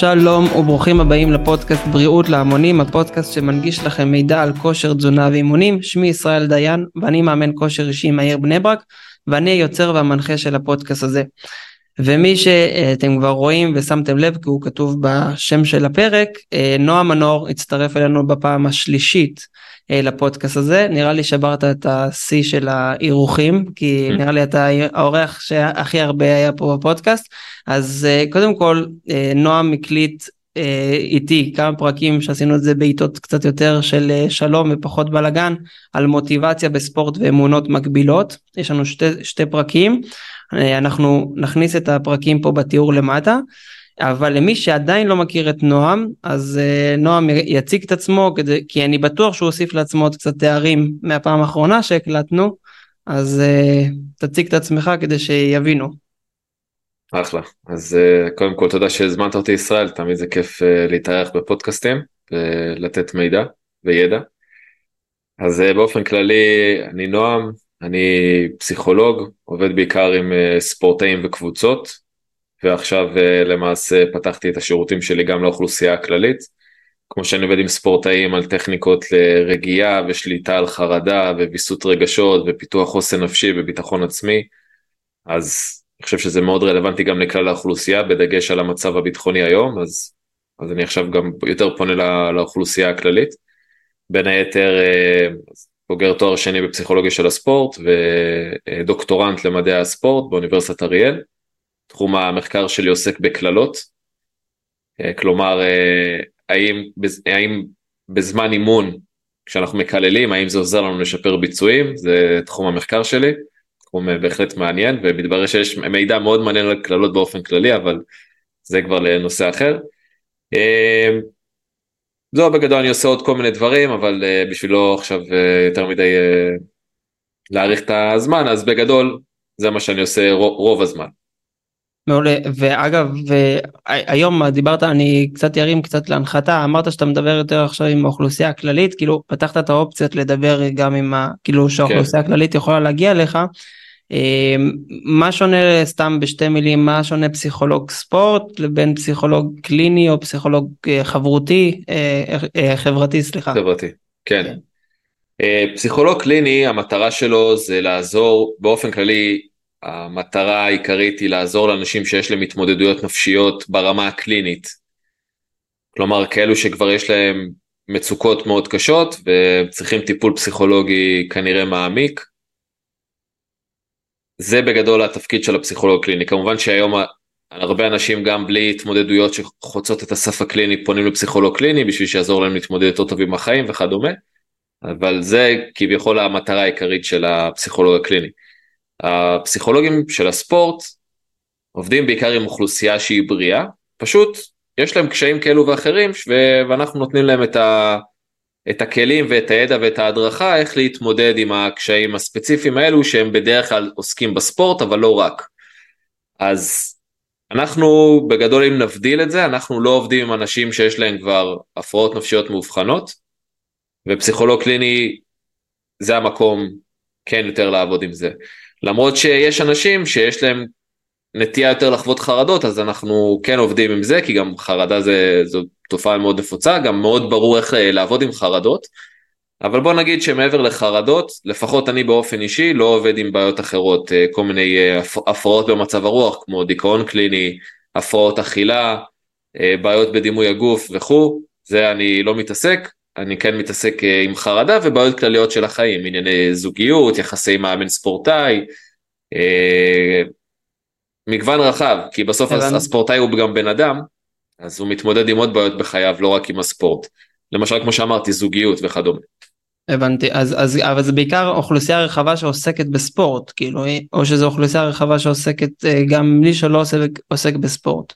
שלום וברוכים הבאים לפודקאסט בריאות להמונים, הפודקאסט שמנגיש לכם מידע על כושר תזונה ואימונים. שמי ישראל דיין ואני מאמן כושר אישי מהעיר בני ברק ואני היוצר והמנחה של הפודקאסט הזה. ומי שאתם כבר רואים ושמתם לב כי הוא כתוב בשם של הפרק, נועה מנור הצטרף אלינו בפעם השלישית לפודקאסט הזה, נראה לי שברת את השיא של האירוחים כי נראה לי אתה האורח שהכי הרבה היה פה בפודקאסט, אז קודם כל נועם הקליט איתי כמה פרקים שעשינו את זה בעיתות קצת יותר של שלום ופחות בלאגן על מוטיבציה בספורט ואמונות מקבילות, יש לנו שתי, שתי פרקים. אנחנו נכניס את הפרקים פה בתיאור למטה אבל למי שעדיין לא מכיר את נועם אז נועם יציג את עצמו כדי כי אני בטוח שהוא הוסיף לעצמו עוד קצת תארים מהפעם האחרונה שהקלטנו אז תציג את עצמך כדי שיבינו. אחלה אז קודם כל תודה שהזמנת אותי ישראל תמיד זה כיף להתארח בפודקאסטים ולתת מידע וידע. אז באופן כללי אני נועם אני פסיכולוג, עובד בעיקר עם אה, ספורטאים וקבוצות, ועכשיו אה, למעשה פתחתי את השירותים שלי גם לאוכלוסייה הכללית. כמו שאני עובד עם ספורטאים על טכניקות לרגיעה ושליטה על חרדה וויסות רגשות ופיתוח חוסן נפשי וביטחון עצמי, אז אני חושב שזה מאוד רלוונטי גם לכלל האוכלוסייה, בדגש על המצב הביטחוני היום, אז, אז אני עכשיו גם יותר פונה לא, לאוכלוסייה הכללית. בין היתר, אה, בוגר תואר שני בפסיכולוגיה של הספורט ודוקטורנט למדעי הספורט באוניברסיטת אריאל. תחום המחקר שלי עוסק בקללות, אה, כלומר אה, האם, האם בזמן אימון כשאנחנו מקללים האם זה עוזר לנו לשפר ביצועים, זה תחום המחקר שלי, תחום אה, בהחלט מעניין ומתברר שיש מידע מאוד מעניין על קללות באופן כללי אבל זה כבר לנושא אחר. זהו בגדול אני עושה עוד כל מיני דברים אבל בשביל לא עכשיו יותר מדי להאריך את הזמן אז בגדול זה מה שאני עושה רוב, רוב הזמן. מעולה ואגב היום דיברת אני קצת ירים קצת להנחתה אמרת שאתה מדבר יותר עכשיו עם האוכלוסייה הכללית כאילו פתחת את האופציות לדבר גם עם ה... כאילו שהאוכלוסייה כן. הכללית יכולה להגיע אליך. אמ, מה שונה סתם בשתי מילים מה שונה פסיכולוג ספורט לבין פסיכולוג קליני או פסיכולוג אה, חברותי אה, אה, חברתי סליחה. חברתי כן. כן. פסיכולוג קליני המטרה שלו זה לעזור באופן כללי המטרה העיקרית היא לעזור לאנשים שיש להם התמודדויות נפשיות ברמה הקלינית. כלומר כאלו שכבר יש להם מצוקות מאוד קשות וצריכים טיפול פסיכולוגי כנראה מעמיק. זה בגדול התפקיד של הפסיכולוג קליני. כמובן שהיום הרבה אנשים גם בלי התמודדויות שחוצות את הסף הקליני פונים לפסיכולוג קליני בשביל שיעזור להם להתמודד יותר טוב עם החיים וכדומה, אבל זה כביכול המטרה העיקרית של הפסיכולוג הקליני. הפסיכולוגים של הספורט עובדים בעיקר עם אוכלוסייה שהיא בריאה, פשוט יש להם קשיים כאלו ואחרים ואנחנו נותנים להם את ה... את הכלים ואת הידע ואת ההדרכה איך להתמודד עם הקשיים הספציפיים האלו שהם בדרך כלל עוסקים בספורט אבל לא רק. אז אנחנו בגדול אם נבדיל את זה אנחנו לא עובדים עם אנשים שיש להם כבר הפרעות נפשיות מאובחנות ופסיכולוג קליני זה המקום כן יותר לעבוד עם זה. למרות שיש אנשים שיש להם נטייה יותר לחוות חרדות אז אנחנו כן עובדים עם זה כי גם חרדה זה, זו תופעה מאוד נפוצה גם מאוד ברור איך אה, לעבוד עם חרדות. אבל בוא נגיד שמעבר לחרדות לפחות אני באופן אישי לא עובד עם בעיות אחרות אה, כל מיני אה, הפרעות במצב הרוח כמו דיכאון קליני הפרעות אכילה בעיות בדימוי הגוף וכו' זה אני לא מתעסק אני כן מתעסק עם חרדה ובעיות כלליות של החיים ענייני זוגיות יחסי מאמן ספורטאי מגוון רחב, כי בסוף הספורטאי הוא גם בן אדם, אז הוא מתמודד עם עוד בעיות בחייו, לא רק עם הספורט. למשל, כמו שאמרתי, זוגיות וכדומה. הבנתי, אז, אז אבל זה בעיקר אוכלוסייה רחבה שעוסקת בספורט, כאילו, או שזו אוכלוסייה רחבה שעוסקת אה, גם מי שלא עוסק, עוסק בספורט.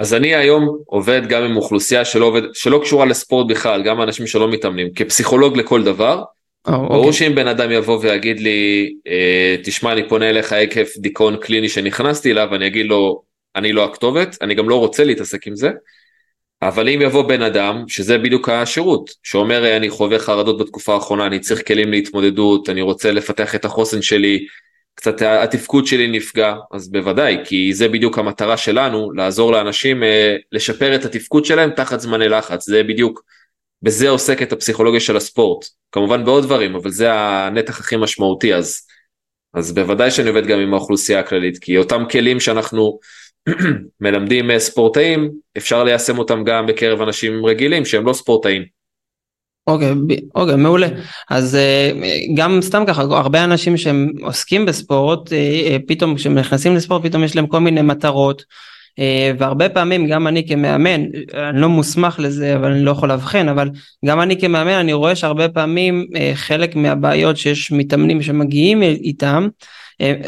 אז אני היום עובד גם עם אוכלוסייה שלא, עובד, שלא קשורה לספורט בכלל, גם אנשים שלא מתאמנים, כפסיכולוג לכל דבר, Oh, ברור okay. שאם בן אדם יבוא ויגיד לי, אה, תשמע, אני פונה אליך עקב דיכאון קליני שנכנסתי אליו, אני אגיד לו, אני לא הכתובת, אני גם לא רוצה להתעסק עם זה, אבל אם יבוא בן אדם, שזה בדיוק השירות, שאומר, אני חווה חרדות בתקופה האחרונה, אני צריך כלים להתמודדות, אני רוצה לפתח את החוסן שלי, קצת התפקוד שלי נפגע, אז בוודאי, כי זה בדיוק המטרה שלנו, לעזור לאנשים אה, לשפר את התפקוד שלהם תחת זמני לחץ, זה בדיוק, בזה עוסקת הפסיכולוגיה של הספורט, כמובן בעוד דברים, אבל זה הנתח הכי משמעותי, אז, אז בוודאי שאני עובד גם עם האוכלוסייה הכללית, כי אותם כלים שאנחנו מלמדים אה, ספורטאים, אפשר ליישם אותם גם בקרב אנשים רגילים שהם לא ספורטאים. אוקיי, אוקיי, מעולה. אז אה, גם סתם ככה, הרבה אנשים שהם עוסקים בספורט, אה, אה, פתאום כשהם נכנסים לספורט, פתאום יש להם כל מיני מטרות. והרבה פעמים גם אני כמאמן, אני לא מוסמך לזה אבל אני לא יכול לאבחן, אבל גם אני כמאמן אני רואה שהרבה פעמים חלק מהבעיות שיש מתאמנים שמגיעים איתם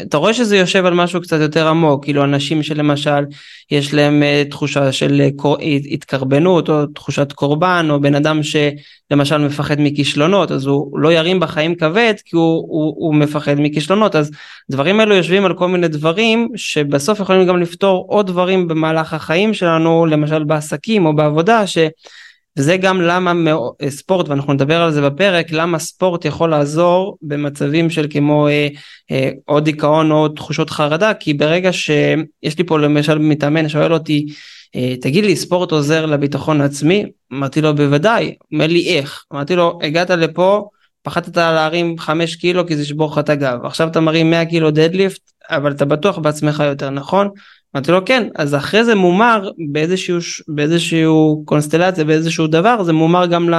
אתה רואה שזה יושב על משהו קצת יותר עמוק, כאילו אנשים שלמשל יש להם אה, תחושה של אה, התקרבנות או תחושת קורבן, או בן אדם שלמשל מפחד מכישלונות, אז הוא לא ירים בחיים כבד כי הוא, הוא, הוא מפחד מכישלונות, אז דברים אלו יושבים על כל מיני דברים שבסוף יכולים גם לפתור עוד דברים במהלך החיים שלנו, למשל בעסקים או בעבודה, ש... וזה גם למה ספורט ואנחנו נדבר על זה בפרק למה ספורט יכול לעזור במצבים של כמו אה, אה, או דיכאון או תחושות חרדה כי ברגע שיש לי פה למשל מתאמן שואל אותי אה, תגיד לי ספורט עוזר לביטחון העצמי? אמרתי לו בוודאי. אומר לי איך? אמרתי לו הגעת לפה פחדת להרים 5 קילו כי זה ישבור לך את הגב. עכשיו אתה מרים 100 קילו דדליפט אבל אתה בטוח בעצמך יותר נכון אמרתי לו כן. אז אחרי זה מומר באיזשהו באיזשהו קונסטלציה באיזשהו דבר זה מומר גם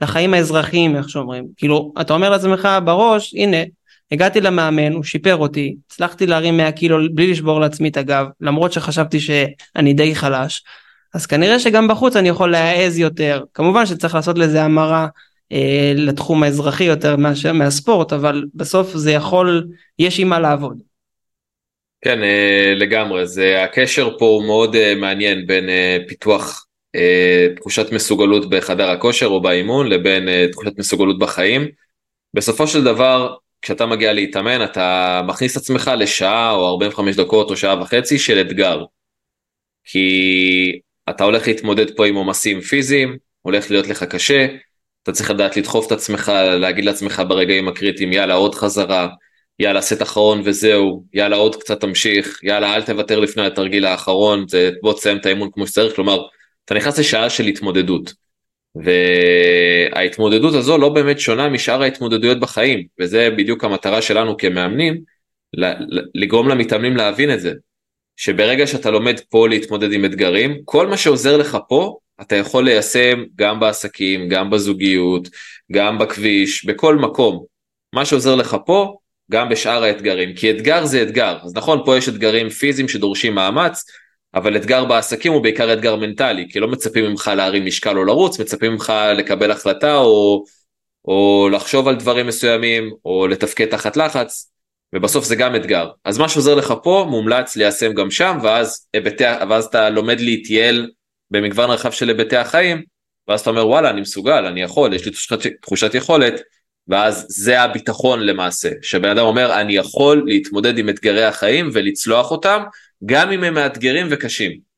לחיים האזרחיים איך שאומרים. כאילו אתה אומר לעצמך בראש הנה הגעתי למאמן הוא שיפר אותי הצלחתי להרים 100 קילו בלי לשבור לעצמי את הגב למרות שחשבתי שאני די חלש. אז כנראה שגם בחוץ אני יכול להעז יותר. כמובן שצריך לעשות לזה המרה אה, לתחום האזרחי יותר מאשר מהספורט אבל בסוף זה יכול יש עם מה לעבוד. כן, אה, לגמרי. זה, הקשר פה הוא מאוד אה, מעניין בין אה, פיתוח תחושת מסוגלות בחדר הכושר או באימון לבין תחושת מסוגלות בחיים. בסופו של דבר, כשאתה מגיע להתאמן, אתה מכניס את עצמך לשעה או 45 דקות או שעה וחצי של אתגר. כי אתה הולך להתמודד פה עם עומסים פיזיים, הולך להיות לך קשה, אתה צריך לדעת לדחוף את עצמך, להגיד לעצמך ברגעים הקריטיים, יאללה, עוד חזרה. יאללה סט אחרון וזהו, יאללה עוד קצת תמשיך, יאללה אל תוותר לפני התרגיל האחרון, זה, בוא תסיים את האימון כמו שצריך, כלומר, אתה נכנס לשעה של התמודדות. וההתמודדות הזו לא באמת שונה משאר ההתמודדויות בחיים, וזה בדיוק המטרה שלנו כמאמנים, לגרום למתאמנים להבין את זה, שברגע שאתה לומד פה להתמודד עם אתגרים, כל מה שעוזר לך פה, אתה יכול ליישם גם בעסקים, גם בזוגיות, גם בכביש, בכל מקום. מה שעוזר לך פה, גם בשאר האתגרים, כי אתגר זה אתגר, אז נכון פה יש אתגרים פיזיים שדורשים מאמץ, אבל אתגר בעסקים הוא בעיקר אתגר מנטלי, כי לא מצפים ממך להרים משקל או לרוץ, מצפים ממך לקבל החלטה או, או לחשוב על דברים מסוימים, או לתפקד תחת לחץ, ובסוף זה גם אתגר. אז מה שעוזר לך פה מומלץ ליישם גם שם, ואז, היבטי, ואז אתה לומד להתייעל במגוון רחב של היבטי החיים, ואז אתה אומר וואלה אני מסוגל, אני יכול, יש לי תחושת, תחושת יכולת, ואז זה הביטחון למעשה, שבן אדם אומר אני יכול להתמודד עם אתגרי החיים ולצלוח אותם, גם אם הם מאתגרים וקשים.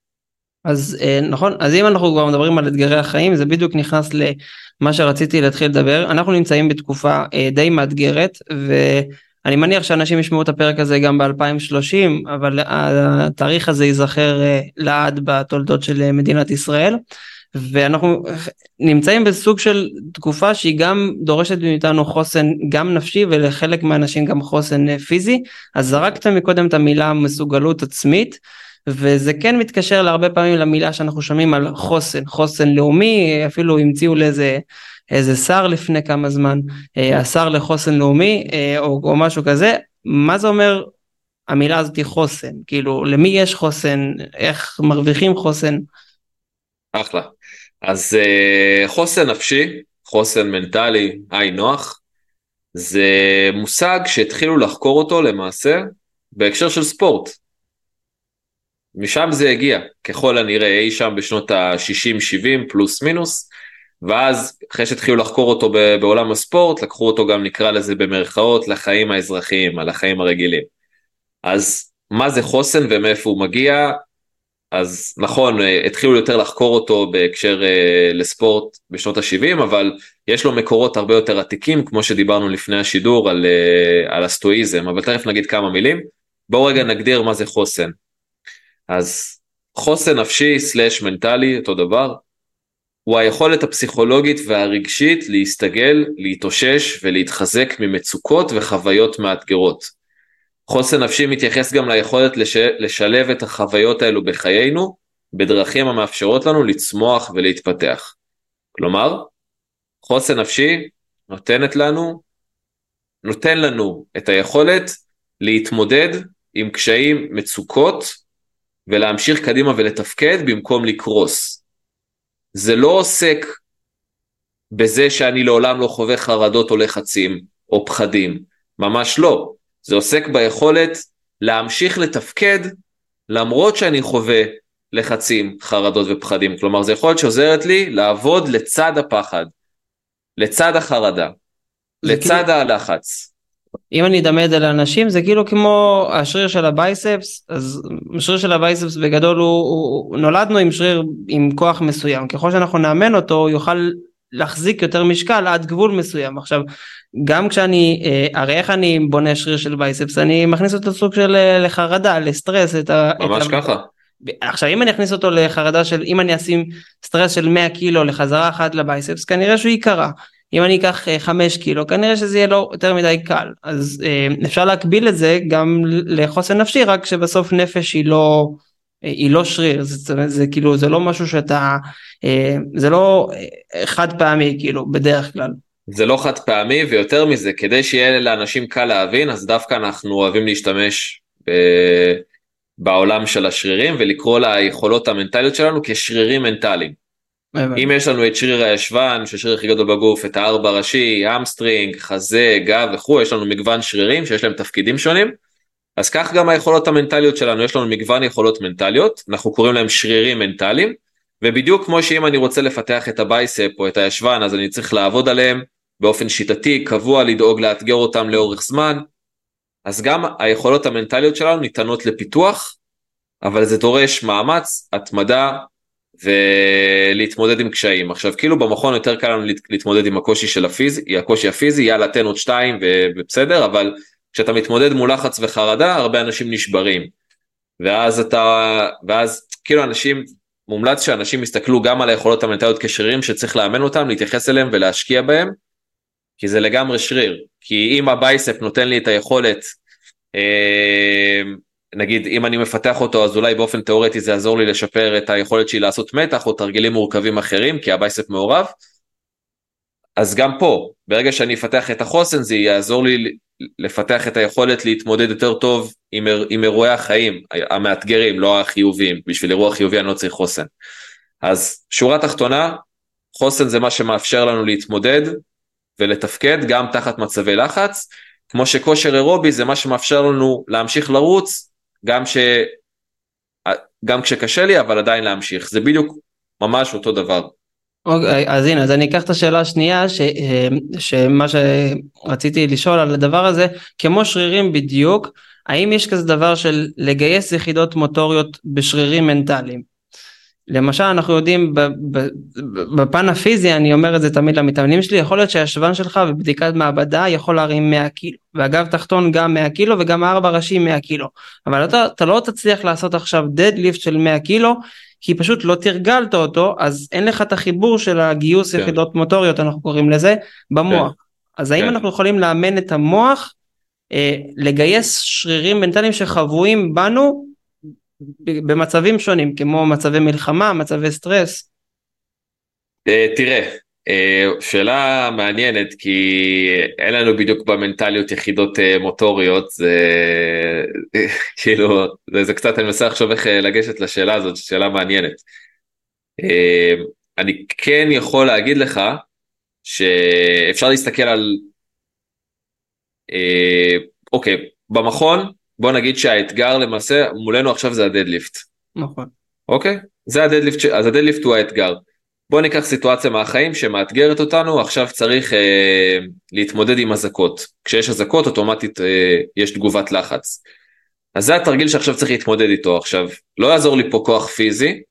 אז אה, נכון, אז אם אנחנו כבר מדברים על אתגרי החיים, זה בדיוק נכנס למה שרציתי להתחיל לדבר. אנחנו נמצאים בתקופה אה, די מאתגרת, ואני מניח שאנשים ישמעו את הפרק הזה גם ב-2030, אבל התאריך הזה ייזכר אה, לעד בתולדות של מדינת ישראל. ואנחנו נמצאים בסוג של תקופה שהיא גם דורשת מאיתנו חוסן גם נפשי ולחלק מהאנשים גם חוסן אה, פיזי. אז זרקת מקודם את המילה מסוגלות עצמית וזה כן מתקשר להרבה פעמים למילה שאנחנו שומעים על חוסן חוסן לאומי אפילו המציאו לאיזה איזה שר לפני כמה זמן אה, השר לחוסן לאומי אה, או, או משהו כזה. מה זה אומר המילה הזאת היא חוסן? כאילו למי יש חוסן? איך מרוויחים חוסן. אחלה אז uh, חוסן נפשי, חוסן מנטלי, היי נוח, זה מושג שהתחילו לחקור אותו למעשה בהקשר של ספורט. משם זה הגיע, ככל הנראה אי שם בשנות ה-60-70 פלוס מינוס, ואז אחרי שהתחילו לחקור אותו בעולם הספורט, לקחו אותו גם נקרא לזה במרכאות לחיים האזרחיים, על החיים הרגילים. אז מה זה חוסן ומאיפה הוא מגיע? אז נכון, אה, התחילו יותר לחקור אותו בהקשר אה, לספורט בשנות ה-70, אבל יש לו מקורות הרבה יותר עתיקים, כמו שדיברנו לפני השידור על, אה, על הסטואיזם, אבל תכף נגיד כמה מילים. בואו רגע נגדיר מה זה חוסן. אז חוסן נפשי סלאש מנטלי, אותו דבר, הוא היכולת הפסיכולוגית והרגשית להסתגל, להתאושש ולהתחזק ממצוקות וחוויות מאתגרות. חוסן נפשי מתייחס גם ליכולת לש... לשלב את החוויות האלו בחיינו בדרכים המאפשרות לנו לצמוח ולהתפתח. כלומר, חוסן נפשי נותנת לנו, נותן לנו את היכולת להתמודד עם קשיים, מצוקות, ולהמשיך קדימה ולתפקד במקום לקרוס. זה לא עוסק בזה שאני לעולם לא חווה חרדות או לחצים או פחדים, ממש לא. זה עוסק ביכולת להמשיך לתפקד למרות שאני חווה לחצים, חרדות ופחדים. כלומר, זו יכולת שעוזרת לי לעבוד לצד הפחד, לצד החרדה, לצד כאילו... הלחץ. אם אני אדמה את זה לאנשים זה כאילו כמו השריר של ה biceps אז השריר של ה biceps בגדול הוא, הוא נולדנו עם שריר עם כוח מסוים ככל שאנחנו נאמן אותו הוא יוכל להחזיק יותר משקל עד גבול מסוים. עכשיו גם כשאני אה, הרי איך אני בונה שריר של biceps? אני מכניס אותו סוג של אה, לחרדה לסטרס את ה... ממש את ככה. עכשיו אם אני אכניס אותו לחרדה של אם אני אשים סטרס של 100 קילו לחזרה אחת ל biceps כנראה שהוא ייקרע אם אני אקח 5 אה, קילו כנראה שזה יהיה לו יותר מדי קל. אז אפשר להקביל את זה גם לחוסן נפשי רק שבסוף נפש היא לא היא לא שריר זה, זה, זה כאילו זה לא משהו שאתה זה לא חד פעמי כאילו בדרך כלל. זה לא חד פעמי ויותר מזה כדי שיהיה לאנשים קל להבין אז דווקא אנחנו אוהבים להשתמש ב... בעולם של השרירים ולקרוא ליכולות המנטליות שלנו כשרירים מנטליים. אם יש לנו את שריר הישבן ששריר הכי גדול בגוף את הארבע ראשי, hamstring, חזה, גב וכו', יש לנו מגוון שרירים שיש להם תפקידים שונים. אז כך גם היכולות המנטליות שלנו, יש לנו מגוון יכולות מנטליות, אנחנו קוראים להם שרירים מנטליים, ובדיוק כמו שאם אני רוצה לפתח את ה bicep או את הישבן אז אני צריך לעבוד עליהם באופן שיטתי, קבוע, לדאוג לאתגר אותם לאורך זמן, אז גם היכולות המנטליות שלנו ניתנות לפיתוח, אבל זה דורש מאמץ, התמדה ולהתמודד עם קשיים. עכשיו כאילו במכון יותר קל לנו להתמודד עם הקושי של הפיזי, הקושי הפיזי, יאללה תן עוד שתיים ובסדר, אבל כשאתה מתמודד מול לחץ וחרדה הרבה אנשים נשברים. ואז אתה, ואז כאילו אנשים, מומלץ שאנשים יסתכלו גם על היכולות המנטליות כשרירים שצריך לאמן אותם, להתייחס אליהם ולהשקיע בהם, כי זה לגמרי שריר, כי אם ה bicep נותן לי את היכולת, אה, נגיד אם אני מפתח אותו אז אולי באופן תיאורטי זה יעזור לי לשפר את היכולת שלי לעשות מתח או תרגילים מורכבים אחרים כי ה bicep מעורב, אז גם פה, ברגע שאני אפתח את החוסן זה יעזור לי לפתח את היכולת להתמודד יותר טוב עם, עם אירועי החיים המאתגרים, לא החיוביים, בשביל אירוע חיובי אני לא צריך חוסן. אז שורה תחתונה, חוסן זה מה שמאפשר לנו להתמודד ולתפקד גם תחת מצבי לחץ, כמו שכושר אירובי זה מה שמאפשר לנו להמשיך לרוץ, גם, ש... גם כשקשה לי אבל עדיין להמשיך, זה בדיוק ממש אותו דבר. אוקיי, אז הנה, אז אני אקח את השאלה השנייה, ש, אה, שמה שרציתי לשאול על הדבר הזה, כמו שרירים בדיוק, האם יש כזה דבר של לגייס יחידות מוטוריות בשרירים מנטליים? למשל אנחנו יודעים בפן הפיזי אני אומר את זה תמיד למתאמנים שלי יכול להיות שהשוון שלך בבדיקת מעבדה יכול להרים 100 קילו ואגב תחתון גם 100 קילו וגם ארבע ראשים 100 קילו אבל אתה, אתה לא תצליח לעשות עכשיו דדליפט של 100 קילו כי פשוט לא תרגלת אותו אז אין לך את החיבור של הגיוס כן. יחידות מוטוריות אנחנו קוראים לזה במוח כן. אז האם כן. אנחנו יכולים לאמן את המוח אה, לגייס שרירים מנטליים שחבויים בנו במצבים שונים כמו מצבי מלחמה מצבי סטרס. אה, תראה אה, שאלה מעניינת כי אין לנו בדיוק במנטליות יחידות אה, מוטוריות זה כאילו זה, זה קצת אני מנסה לחשוב איך לגשת לשאלה הזאת שאלה מעניינת. אני כן יכול להגיד לך שאפשר להסתכל על אוקיי במכון בוא נגיד שהאתגר למעשה מולנו עכשיו זה הדדליפט. נכון. אוקיי? זה הדדליפט, אז הדדליפט הוא האתגר. בוא ניקח סיטואציה מהחיים שמאתגרת אותנו, עכשיו צריך אה, להתמודד עם אזעקות. כשיש אזעקות אוטומטית אה, יש תגובת לחץ. אז זה התרגיל שעכשיו צריך להתמודד איתו. עכשיו, לא יעזור לי פה כוח פיזי,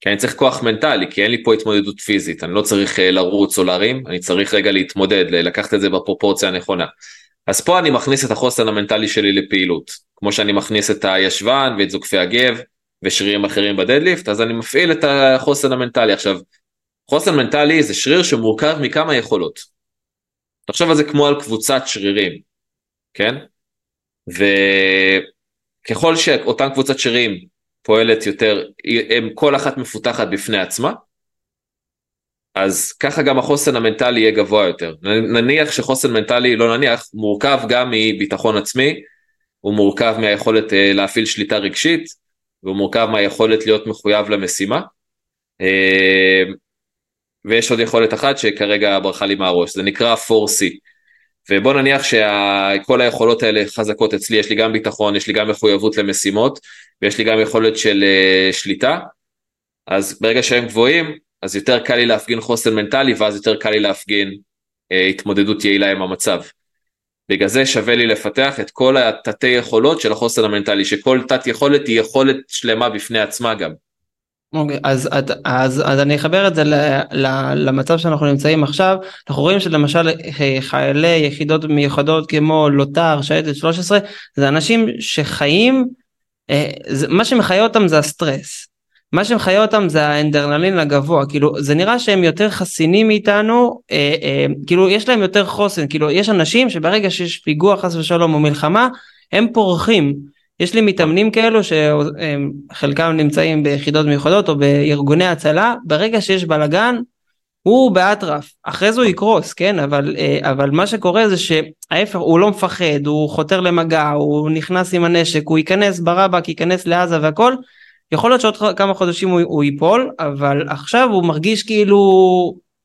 כי אני צריך כוח מנטלי, כי אין לי פה התמודדות פיזית, אני לא צריך אה, לרוץ או להרים, אני צריך רגע להתמודד, לקחת את זה בפרופורציה הנכונה. אז פה אני מכניס את החוסן המנטלי שלי לפעילות, כמו שאני מכניס את הישבן ואת זוקפי הגב ושרירים אחרים בדדליפט, אז אני מפעיל את החוסן המנטלי. עכשיו, חוסן מנטלי זה שריר שמורכב מכמה יכולות. תחשוב על זה כמו על קבוצת שרירים, כן? וככל שאותה קבוצת שרירים פועלת יותר, הם כל אחת מפותחת בפני עצמה, אז ככה גם החוסן המנטלי יהיה גבוה יותר. נניח שחוסן מנטלי, לא נניח, מורכב גם מביטחון עצמי, הוא מורכב מהיכולת אה, להפעיל שליטה רגשית, והוא מורכב מהיכולת להיות מחויב למשימה. אה, ויש עוד יכולת אחת שכרגע ברחה לי מהראש, זה נקרא 4C. ובוא נניח שכל היכולות האלה חזקות אצלי, יש לי גם ביטחון, יש לי גם מחויבות למשימות, ויש לי גם יכולת של uh, שליטה, אז ברגע שהם גבוהים, אז יותר קל לי להפגין חוסן מנטלי, ואז יותר קל לי להפגין uh, התמודדות יעילה עם המצב. בגלל זה שווה לי לפתח את כל התתי יכולות של החוסן המנטלי, שכל תת יכולת היא יכולת שלמה בפני עצמה גם. אוקיי, אז, אז, אז, אז אני אחבר את זה ל, ל, למצב שאנחנו נמצאים עכשיו, אנחנו רואים שלמשל אה, חיילי יחידות מיוחדות כמו לוטר, שייטת 13, זה אנשים שחיים, אה, מה שמחיה אותם זה הסטרס, מה שמחיה אותם זה האנדרנלין הגבוה, כאילו זה נראה שהם יותר חסינים מאיתנו, אה, אה, כאילו יש להם יותר חוסן, כאילו יש אנשים שברגע שיש פיגוע חס ושלום או מלחמה, הם פורחים. יש לי מתאמנים כאלו שחלקם נמצאים ביחידות מיוחדות או בארגוני הצלה, ברגע שיש בלאגן הוא באטרף, אחרי זה הוא יקרוס, כן? אבל, אה, אבל מה שקורה זה שההפך, הוא לא מפחד, הוא חותר למגע, הוא נכנס עם הנשק, הוא ייכנס ברבק, ייכנס לעזה והכל, יכול להיות שעוד כמה חודשים הוא, הוא ייפול, אבל עכשיו הוא מרגיש כאילו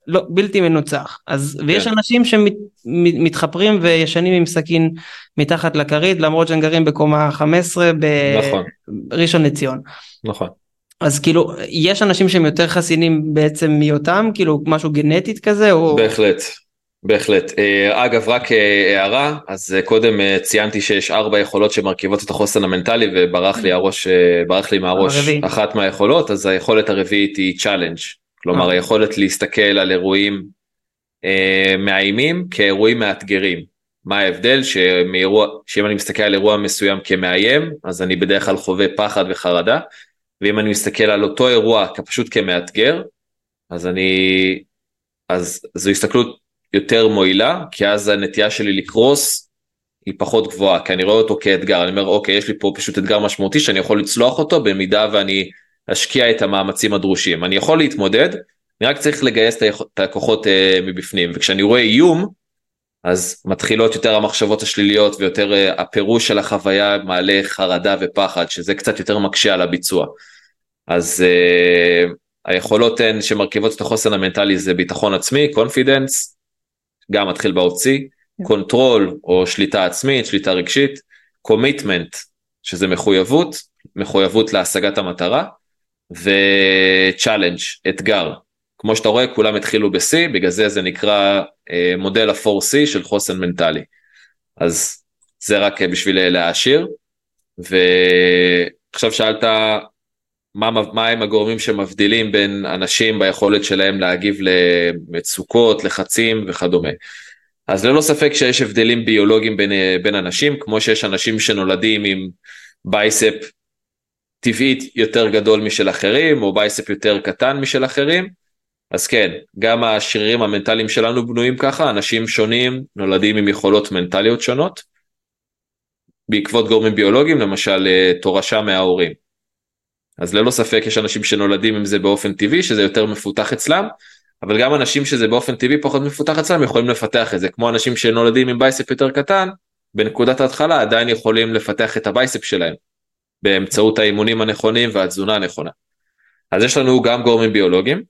לא, בלתי מנוצח. אז, כן. ויש אנשים שמתחפרים שמת, וישנים עם סכין מתחת לכרית, למרות שהם גרים בקומה 15 בראשון נכון. לציון. נכון. אז כאילו, יש אנשים שהם יותר חסינים בעצם מאותם, כאילו משהו גנטית כזה, או... בהחלט. בהחלט. אה, אגב, רק אה, הערה, אז אה, קודם ציינתי שיש ארבע יכולות שמרכיבות את החוסן המנטלי וברח לי הראש, ברח לי מהראש הרביעי. אחת מהיכולות, אז היכולת הרביעית היא challenge. כלומר היכולת להסתכל על אירועים אה, מאיימים כאירועים מאתגרים. מה ההבדל? שמאירוע, שאם אני מסתכל על אירוע מסוים כמאיים, אז אני בדרך כלל חווה פחד וחרדה, ואם אני מסתכל על אותו אירוע פשוט כמאתגר, אז אני, אז זו הסתכלות יותר מועילה, כי אז הנטייה שלי לקרוס היא פחות גבוהה, כי אני רואה אותו כאתגר, אני אומר אוקיי, יש לי פה פשוט אתגר משמעותי שאני יכול לצלוח אותו במידה ואני להשקיע את המאמצים הדרושים. אני יכול להתמודד, אני רק צריך לגייס את הכוחות uh, מבפנים, וכשאני רואה איום, אז מתחילות יותר המחשבות השליליות ויותר uh, הפירוש של החוויה מעלה חרדה ופחד, שזה קצת יותר מקשה על הביצוע. אז אה, היכולות הן שמרכיבות את החוסן המנטלי זה ביטחון עצמי, confidence, גם מתחיל באות C, control או שליטה עצמית, שליטה רגשית, commitment, שזה מחויבות, מחויבות להשגת המטרה, ו challenge, אתגר. כמו שאתה רואה כולם התחילו ב-C, בגלל זה זה נקרא אה, מודל ה-4C של חוסן מנטלי. אז זה רק בשביל להעשיר. ועכשיו שאלת מה, מה הם הגורמים שמבדילים בין אנשים ביכולת שלהם להגיב למצוקות, לחצים וכדומה. אז ללא ספק שיש הבדלים ביולוגיים בין, בין אנשים, כמו שיש אנשים שנולדים עם bicep טבעית יותר גדול משל אחרים, או bicep יותר קטן משל אחרים, אז כן, גם השרירים המנטליים שלנו בנויים ככה, אנשים שונים נולדים עם יכולות מנטליות שונות, בעקבות גורמים ביולוגיים, למשל אה, תורשה מההורים. אז ללא ספק יש אנשים שנולדים עם זה באופן טבעי, שזה יותר מפותח אצלם, אבל גם אנשים שזה באופן טבעי פחות מפותח אצלם יכולים לפתח את זה, כמו אנשים שנולדים עם bicep יותר קטן, בנקודת ההתחלה עדיין יכולים לפתח את ה bicep שלהם. באמצעות האימונים הנכונים והתזונה הנכונה. אז יש לנו גם גורמים ביולוגיים,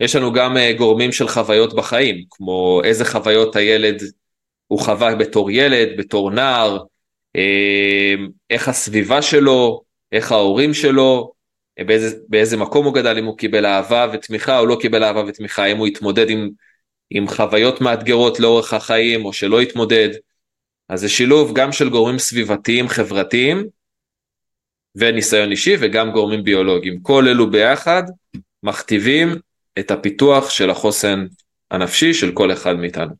יש לנו גם אה, גורמים של חוויות בחיים, כמו איזה חוויות הילד הוא חווה בתור ילד, בתור נער, uh, איך הסביבה שלו, איך ההורים שלו, באיזה, באיזה מקום הוא גדל, אם הוא קיבל אהבה ותמיכה או לא קיבל אהבה ותמיכה, אם הוא התמודד עם, עם חוויות מאתגרות לאורך החיים או שלא התמודד. אז זה שילוב גם של גורמים סביבתיים חברתיים וניסיון אישי וגם גורמים ביולוגיים. כל אלו ביחד מכתיבים את הפיתוח של החוסן הנפשי של כל אחד מאיתנו.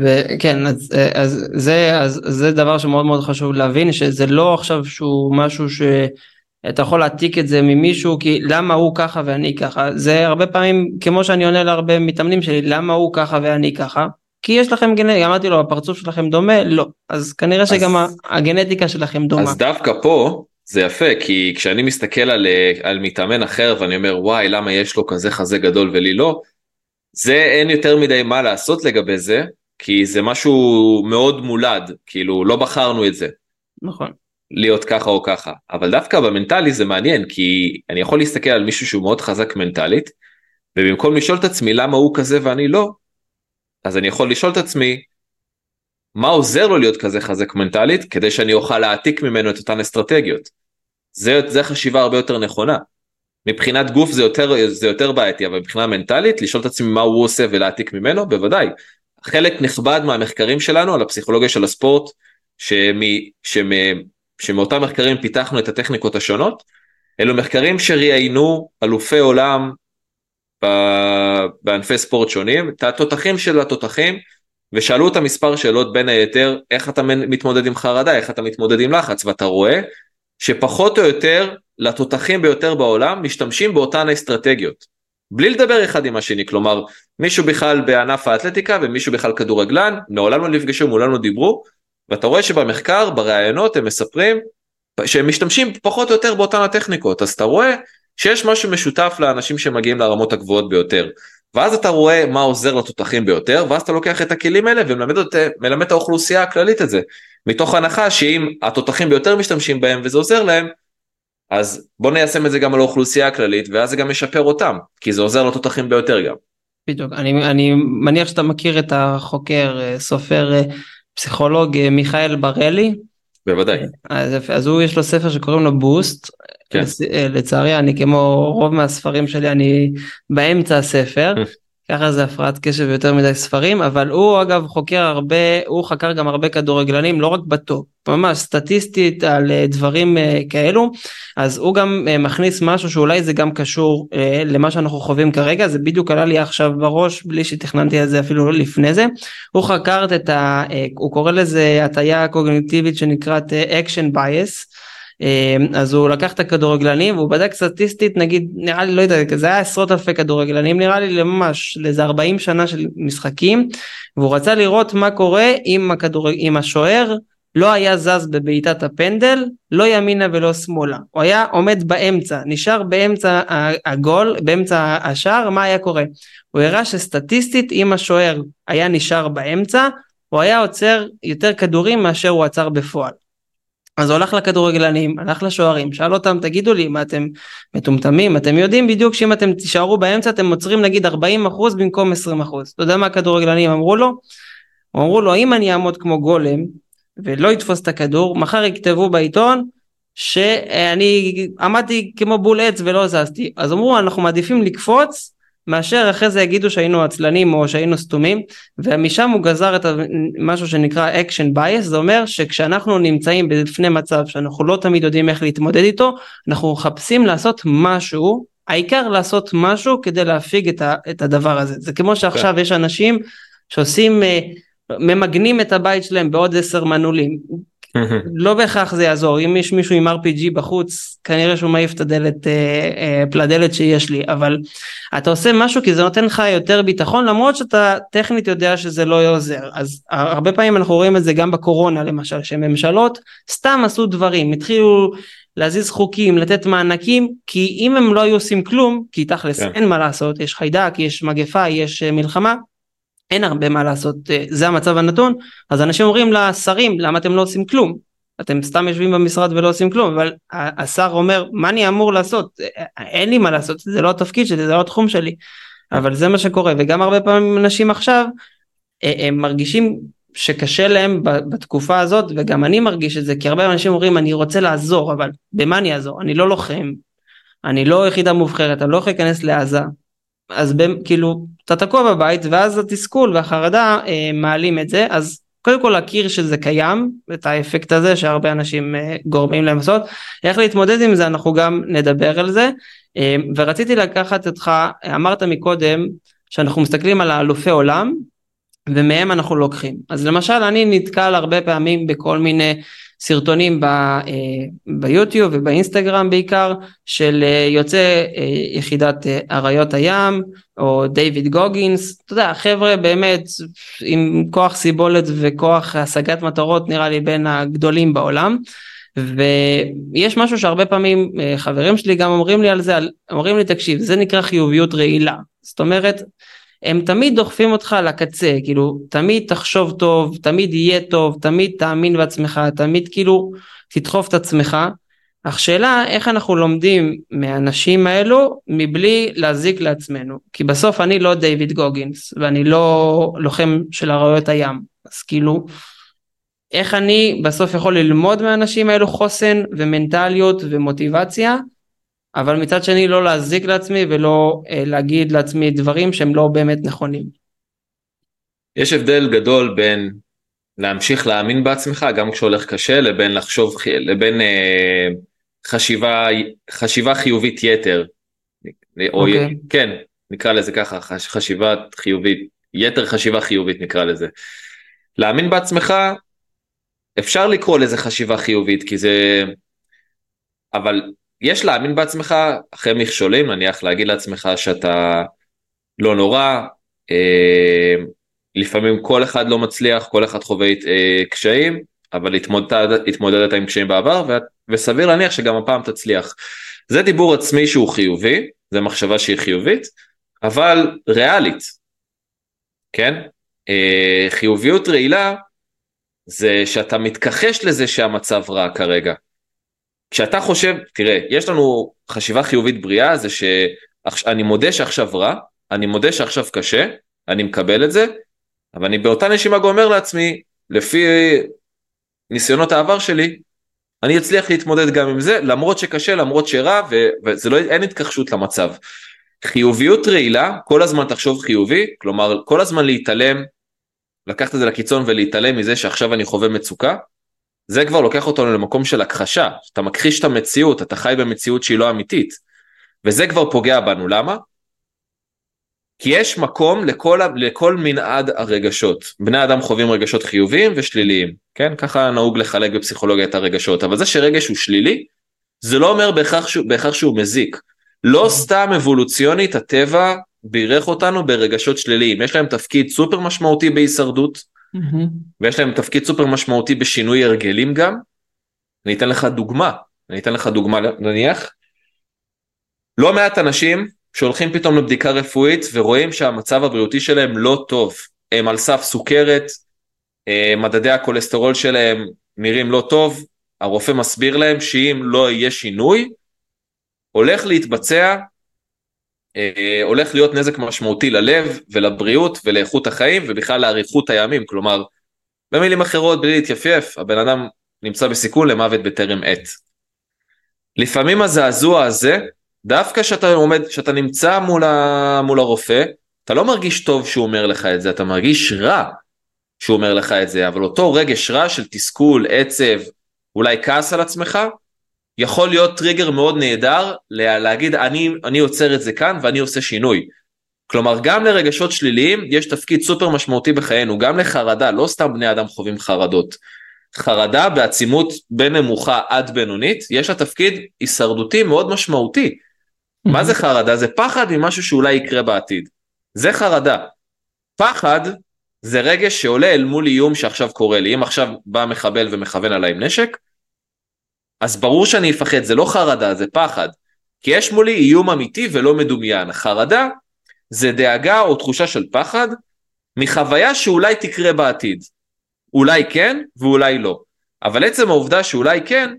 וכן אז, אז זה אז זה דבר שמאוד מאוד חשוב להבין שזה לא עכשיו שהוא משהו שאתה יכול להעתיק את זה ממישהו כי למה הוא ככה ואני ככה זה הרבה פעמים כמו שאני עונה להרבה מתאמנים שלי למה הוא ככה ואני ככה כי יש לכם גנטיקה אמרתי לו הפרצוף שלכם דומה לא אז כנראה שגם אז, הגנטיקה שלכם דומה. אז דווקא פה זה יפה כי כשאני מסתכל על, על מתאמן אחר ואני אומר וואי למה יש לו כזה חזה גדול ולי לא זה אין יותר מדי מה לעשות לגבי זה כי זה משהו מאוד מולד כאילו לא בחרנו את זה. נכון. להיות ככה או ככה אבל דווקא במנטלי זה מעניין כי אני יכול להסתכל על מישהו שהוא מאוד חזק מנטלית ובמקום לשאול את עצמי למה הוא כזה ואני לא אז אני יכול לשאול את עצמי מה עוזר לו להיות כזה חזק מנטלית כדי שאני אוכל להעתיק ממנו את אותן אסטרטגיות. זה, זה חשיבה הרבה יותר נכונה. מבחינת גוף זה יותר, זה יותר בעייתי אבל מבחינה מנטלית לשאול את עצמי מה הוא עושה ולהעתיק ממנו בוודאי. חלק נכבד מהמחקרים שלנו על הפסיכולוגיה של הספורט שמי, שמי, שמאותם מחקרים פיתחנו את הטכניקות השונות אלו מחקרים שראיינו אלופי עולם בענפי ספורט שונים את התותחים של התותחים ושאלו אותם מספר שאלות בין היתר איך אתה מתמודד עם חרדה איך אתה מתמודד עם לחץ ואתה רואה שפחות או יותר לתותחים ביותר בעולם משתמשים באותן אסטרטגיות. בלי לדבר אחד עם השני כלומר מישהו בכלל בענף האתלטיקה ומישהו בכלל כדורגלן מעולם לא נפגשו מעולם לא דיברו ואתה רואה שבמחקר בראיונות הם מספרים שהם משתמשים פחות או יותר באותן הטכניקות. אז אתה רואה שיש משהו משותף לאנשים שמגיעים לרמות הגבוהות ביותר. ואז אתה רואה מה עוזר לתותחים ביותר ואז אתה לוקח את הכלים האלה ומלמד את האוכלוסייה הכללית את זה. מתוך הנחה שאם התותחים ביותר משתמשים בהם וזה עוזר להם אז בוא ניישם את זה גם על האוכלוסייה הכללית ואז זה גם משפר אותם כי זה עוזר לתותחים ביותר גם. בדיוק. אני, אני מניח שאתה מכיר את החוקר אה, סופר אה, פסיכולוג אה, מיכאל בר-אלי. בוודאי. אז, אז הוא יש לו ספר שקוראים לו Boost. כן. לצערי אני כמו רוב מהספרים שלי אני באמצע הספר. ככה זה הפרעת קשב יותר מדי ספרים אבל הוא אגב חוקר הרבה הוא חקר גם הרבה כדורגלנים לא רק בטופ. ממש סטטיסטית על אה, דברים אה, כאלו. אז הוא גם אה, מכניס משהו שאולי זה גם קשור למה שאנחנו חווים כרגע. זה בדיוק עלה לי עכשיו בראש בלי שתכננתי על זה אפילו לא לפני זה. הוא חקר את ה... הוא קורא לזה הטיה קוגניטיבית שנקראת action bias אז הוא לקח את הכדורגלנים והוא בדק סטטיסטית נגיד נראה לי לא יודע זה היה עשרות אלפי כדורגלנים נראה לי ממש לאיזה 40 שנה של משחקים והוא רצה לראות מה קורה אם, הכדור... אם השוער לא היה זז בבעיטת הפנדל לא ימינה ולא שמאלה. הוא היה עומד באמצע נשאר באמצע הגול באמצע השער מה היה קורה? הוא הראה שסטטיסטית אם השוער היה נשאר באמצע הוא היה עוצר יותר כדורים מאשר הוא עצר בפועל אז הוא הלך לכדורגלנים, הלך לשוערים, שאל אותם תגידו לי מה אתם מטומטמים, אתם יודעים בדיוק שאם אתם תישארו באמצע אתם עוצרים נגיד 40% במקום 20%. אתה יודע מה הכדורגלנים אמרו לו? אמרו לו אם אני אעמוד כמו גולם ולא יתפוס את הכדור, מחר יכתבו בעיתון שאני עמדתי כמו בול עץ ולא זזתי. אז אמרו אנחנו מעדיפים לקפוץ מאשר אחרי זה יגידו שהיינו עצלנים או שהיינו סתומים ומשם הוא גזר את משהו שנקרא action bias זה אומר שכשאנחנו נמצאים בפני מצב שאנחנו לא תמיד יודעים איך להתמודד איתו אנחנו מחפשים לעשות משהו העיקר לעשות משהו כדי להפיג את, ה, את הדבר הזה זה כמו שעכשיו כן. יש אנשים שעושים אה, ממגנים את הבית שלהם בעוד עשר מנעולים לא בהכרח זה יעזור. אם יש מישהו עם rpg בחוץ כנראה שהוא מעיף את הדלת אה, אה, פלדלת שיש לי. אבל אתה עושה משהו כי זה נותן לך יותר ביטחון למרות שאתה טכנית יודע שזה לא עוזר. אז הרבה פעמים אנחנו רואים את זה גם בקורונה למשל שממשלות סתם עשו דברים. התחילו להזיז חוקים לתת מענקים כי אם הם לא היו עושים כלום כי תכלס כן. אין מה לעשות. יש חיידק יש מגפה יש אה, מלחמה אין הרבה מה לעשות, אה, זה המצב הנתון, אז אנשים אומרים לשרים למה אתם לא עושים כלום, אתם סתם יושבים במשרד ולא עושים כלום, אבל השר אומר מה אני אמור לעשות, אה, אין לי מה לעשות, זה לא התפקיד שלי, זה לא התחום שלי, אבל זה מה שקורה, וגם הרבה פעמים אנשים עכשיו, אה, הם מרגישים שקשה להם בתקופה הזאת, וגם אני מרגיש את זה, כי הרבה אנשים אומרים אני רוצה לעזור, אבל במה אני אעזור? אני לא לוחם, אני לא יחידה מובחרת, אני לא יכול להיכנס לעזה, אז כאילו אתה תקוע בבית ואז התסכול והחרדה אה, מעלים את זה. אז קודם כל להכיר שזה קיים, את האפקט הזה שהרבה אנשים אה, גורמים להם לעשות, איך להתמודד עם זה אנחנו גם נדבר על זה, אה, ורציתי לקחת אותך, אמרת מקודם שאנחנו מסתכלים על האלופי עולם, ומהם אנחנו לוקחים. אז למשל אני נתקל הרבה פעמים בכל מיני סרטונים ב, אה, ביוטיוב ובאינסטגרם בעיקר של אה, יוצא אה, יחידת אריות הים או דיוויד גוגינס, אתה יודע חבר'ה באמת עם כוח סיבולת וכוח השגת מטרות נראה לי בין הגדולים בעולם. ויש משהו שהרבה פעמים חברים שלי גם אומרים לי על זה, אומרים לי תקשיב זה נקרא חיוביות רעילה, זאת אומרת הם תמיד דוחפים אותך לקצה, כאילו, תמיד תחשוב טוב, תמיד יהיה טוב, תמיד תאמין בעצמך, תמיד כאילו תדחוף את עצמך. אך שאלה איך אנחנו לומדים מהאנשים האלו מבלי להזיק לעצמנו, כי בסוף אני לא דיוויד גוגינס ואני לא לוחם של אריות הים, אז כאילו איך אני בסוף יכול ללמוד מהאנשים האלו חוסן ומנטליות ומוטיבציה אבל מצד שני לא להזיק לעצמי ולא אה, להגיד לעצמי דברים שהם לא באמת נכונים. יש הבדל גדול בין להמשיך להאמין בעצמך גם כשהולך קשה לבין לחשוב לבין אה, חשיבה חשיבה חיובית יתר. Okay. או אוקיי. כן נקרא לזה ככה חשיבה חיובית יתר חשיבה חיובית נקרא לזה. להאמין בעצמך אפשר לקרוא לזה חשיבה חיובית כי זה אבל יש להאמין בעצמך אחרי מכשולים, נניח להגיד לעצמך שאתה לא נורא, אה, לפעמים כל אחד לא מצליח, כל אחד חווה אה, קשיים, אבל התמודדת, התמודדת עם קשיים בעבר, ו, וסביר להניח שגם הפעם תצליח. זה דיבור עצמי שהוא חיובי, זה מחשבה שהיא חיובית, אבל ריאלית, כן? אה, חיוביות רעילה זה שאתה מתכחש לזה שהמצב רע כרגע. כשאתה חושב, תראה, יש לנו חשיבה חיובית בריאה, זה שאני מודה שעכשיו רע, אני מודה שעכשיו קשה, אני מקבל את זה, אבל אני באותה נשימה גומר לעצמי, לפי ניסיונות העבר שלי, אני אצליח להתמודד גם עם זה, למרות שקשה, למרות שרע, וזה לא, אין התכחשות למצב. חיוביות רעילה, כל הזמן תחשוב חיובי, כלומר כל הזמן להתעלם, לקחת את זה לקיצון ולהתעלם מזה שעכשיו אני חווה מצוקה, זה כבר לוקח אותנו למקום של הכחשה, אתה מכחיש את המציאות, אתה חי במציאות שהיא לא אמיתית. וזה כבר פוגע בנו, למה? כי יש מקום לכל, לכל מנעד הרגשות. בני אדם חווים רגשות חיוביים ושליליים, כן? ככה נהוג לחלק בפסיכולוגיה את הרגשות, אבל זה שרגש הוא שלילי, זה לא אומר בהכרח שהוא, בהכרח שהוא מזיק. לא סתם אבולוציונית הטבע בירך אותנו ברגשות שליליים, יש להם תפקיד סופר משמעותי בהישרדות, mm-hmm. ויש להם תפקיד סופר משמעותי בשינוי הרגלים גם. אני אתן לך דוגמה, אני אתן לך דוגמה נניח. לא מעט אנשים שהולכים פתאום לבדיקה רפואית ורואים שהמצב הבריאותי שלהם לא טוב, הם על סף סוכרת, אה, מדדי הכולסטרול שלהם נראים לא טוב, הרופא מסביר להם שאם לא יהיה שינוי, הולך להתבצע הולך להיות נזק משמעותי ללב ולבריאות ולאיכות החיים ובכלל לאריכות הימים, כלומר, במילים אחרות, בלי להתייפייף, הבן אדם נמצא בסיכון למוות בטרם עת. לפעמים הזעזוע הזה, דווקא כשאתה עומד, כשאתה נמצא מול, ה, מול הרופא, אתה לא מרגיש טוב שהוא אומר לך את זה, אתה מרגיש רע שהוא אומר לך את זה, אבל אותו רגש רע של תסכול, עצב, אולי כעס על עצמך, יכול להיות טריגר מאוד נהדר להגיד אני, אני עוצר את זה כאן ואני עושה שינוי. כלומר גם לרגשות שליליים יש תפקיד סופר משמעותי בחיינו, גם לחרדה, לא סתם בני אדם חווים חרדות. חרדה בעצימות בין נמוכה עד בינונית, יש לה תפקיד הישרדותי מאוד משמעותי. מה זה חרדה? זה פחד ממשהו שאולי יקרה בעתיד. זה חרדה. פחד זה רגש שעולה אל מול איום שעכשיו קורה לי. אם עכשיו בא מחבל ומכוון עליי עם נשק, אז ברור שאני אפחד, זה לא חרדה, זה פחד. כי יש מולי איום אמיתי ולא מדומיין. חרדה זה דאגה או תחושה של פחד מחוויה שאולי תקרה בעתיד. אולי כן ואולי לא. אבל עצם העובדה שאולי כן,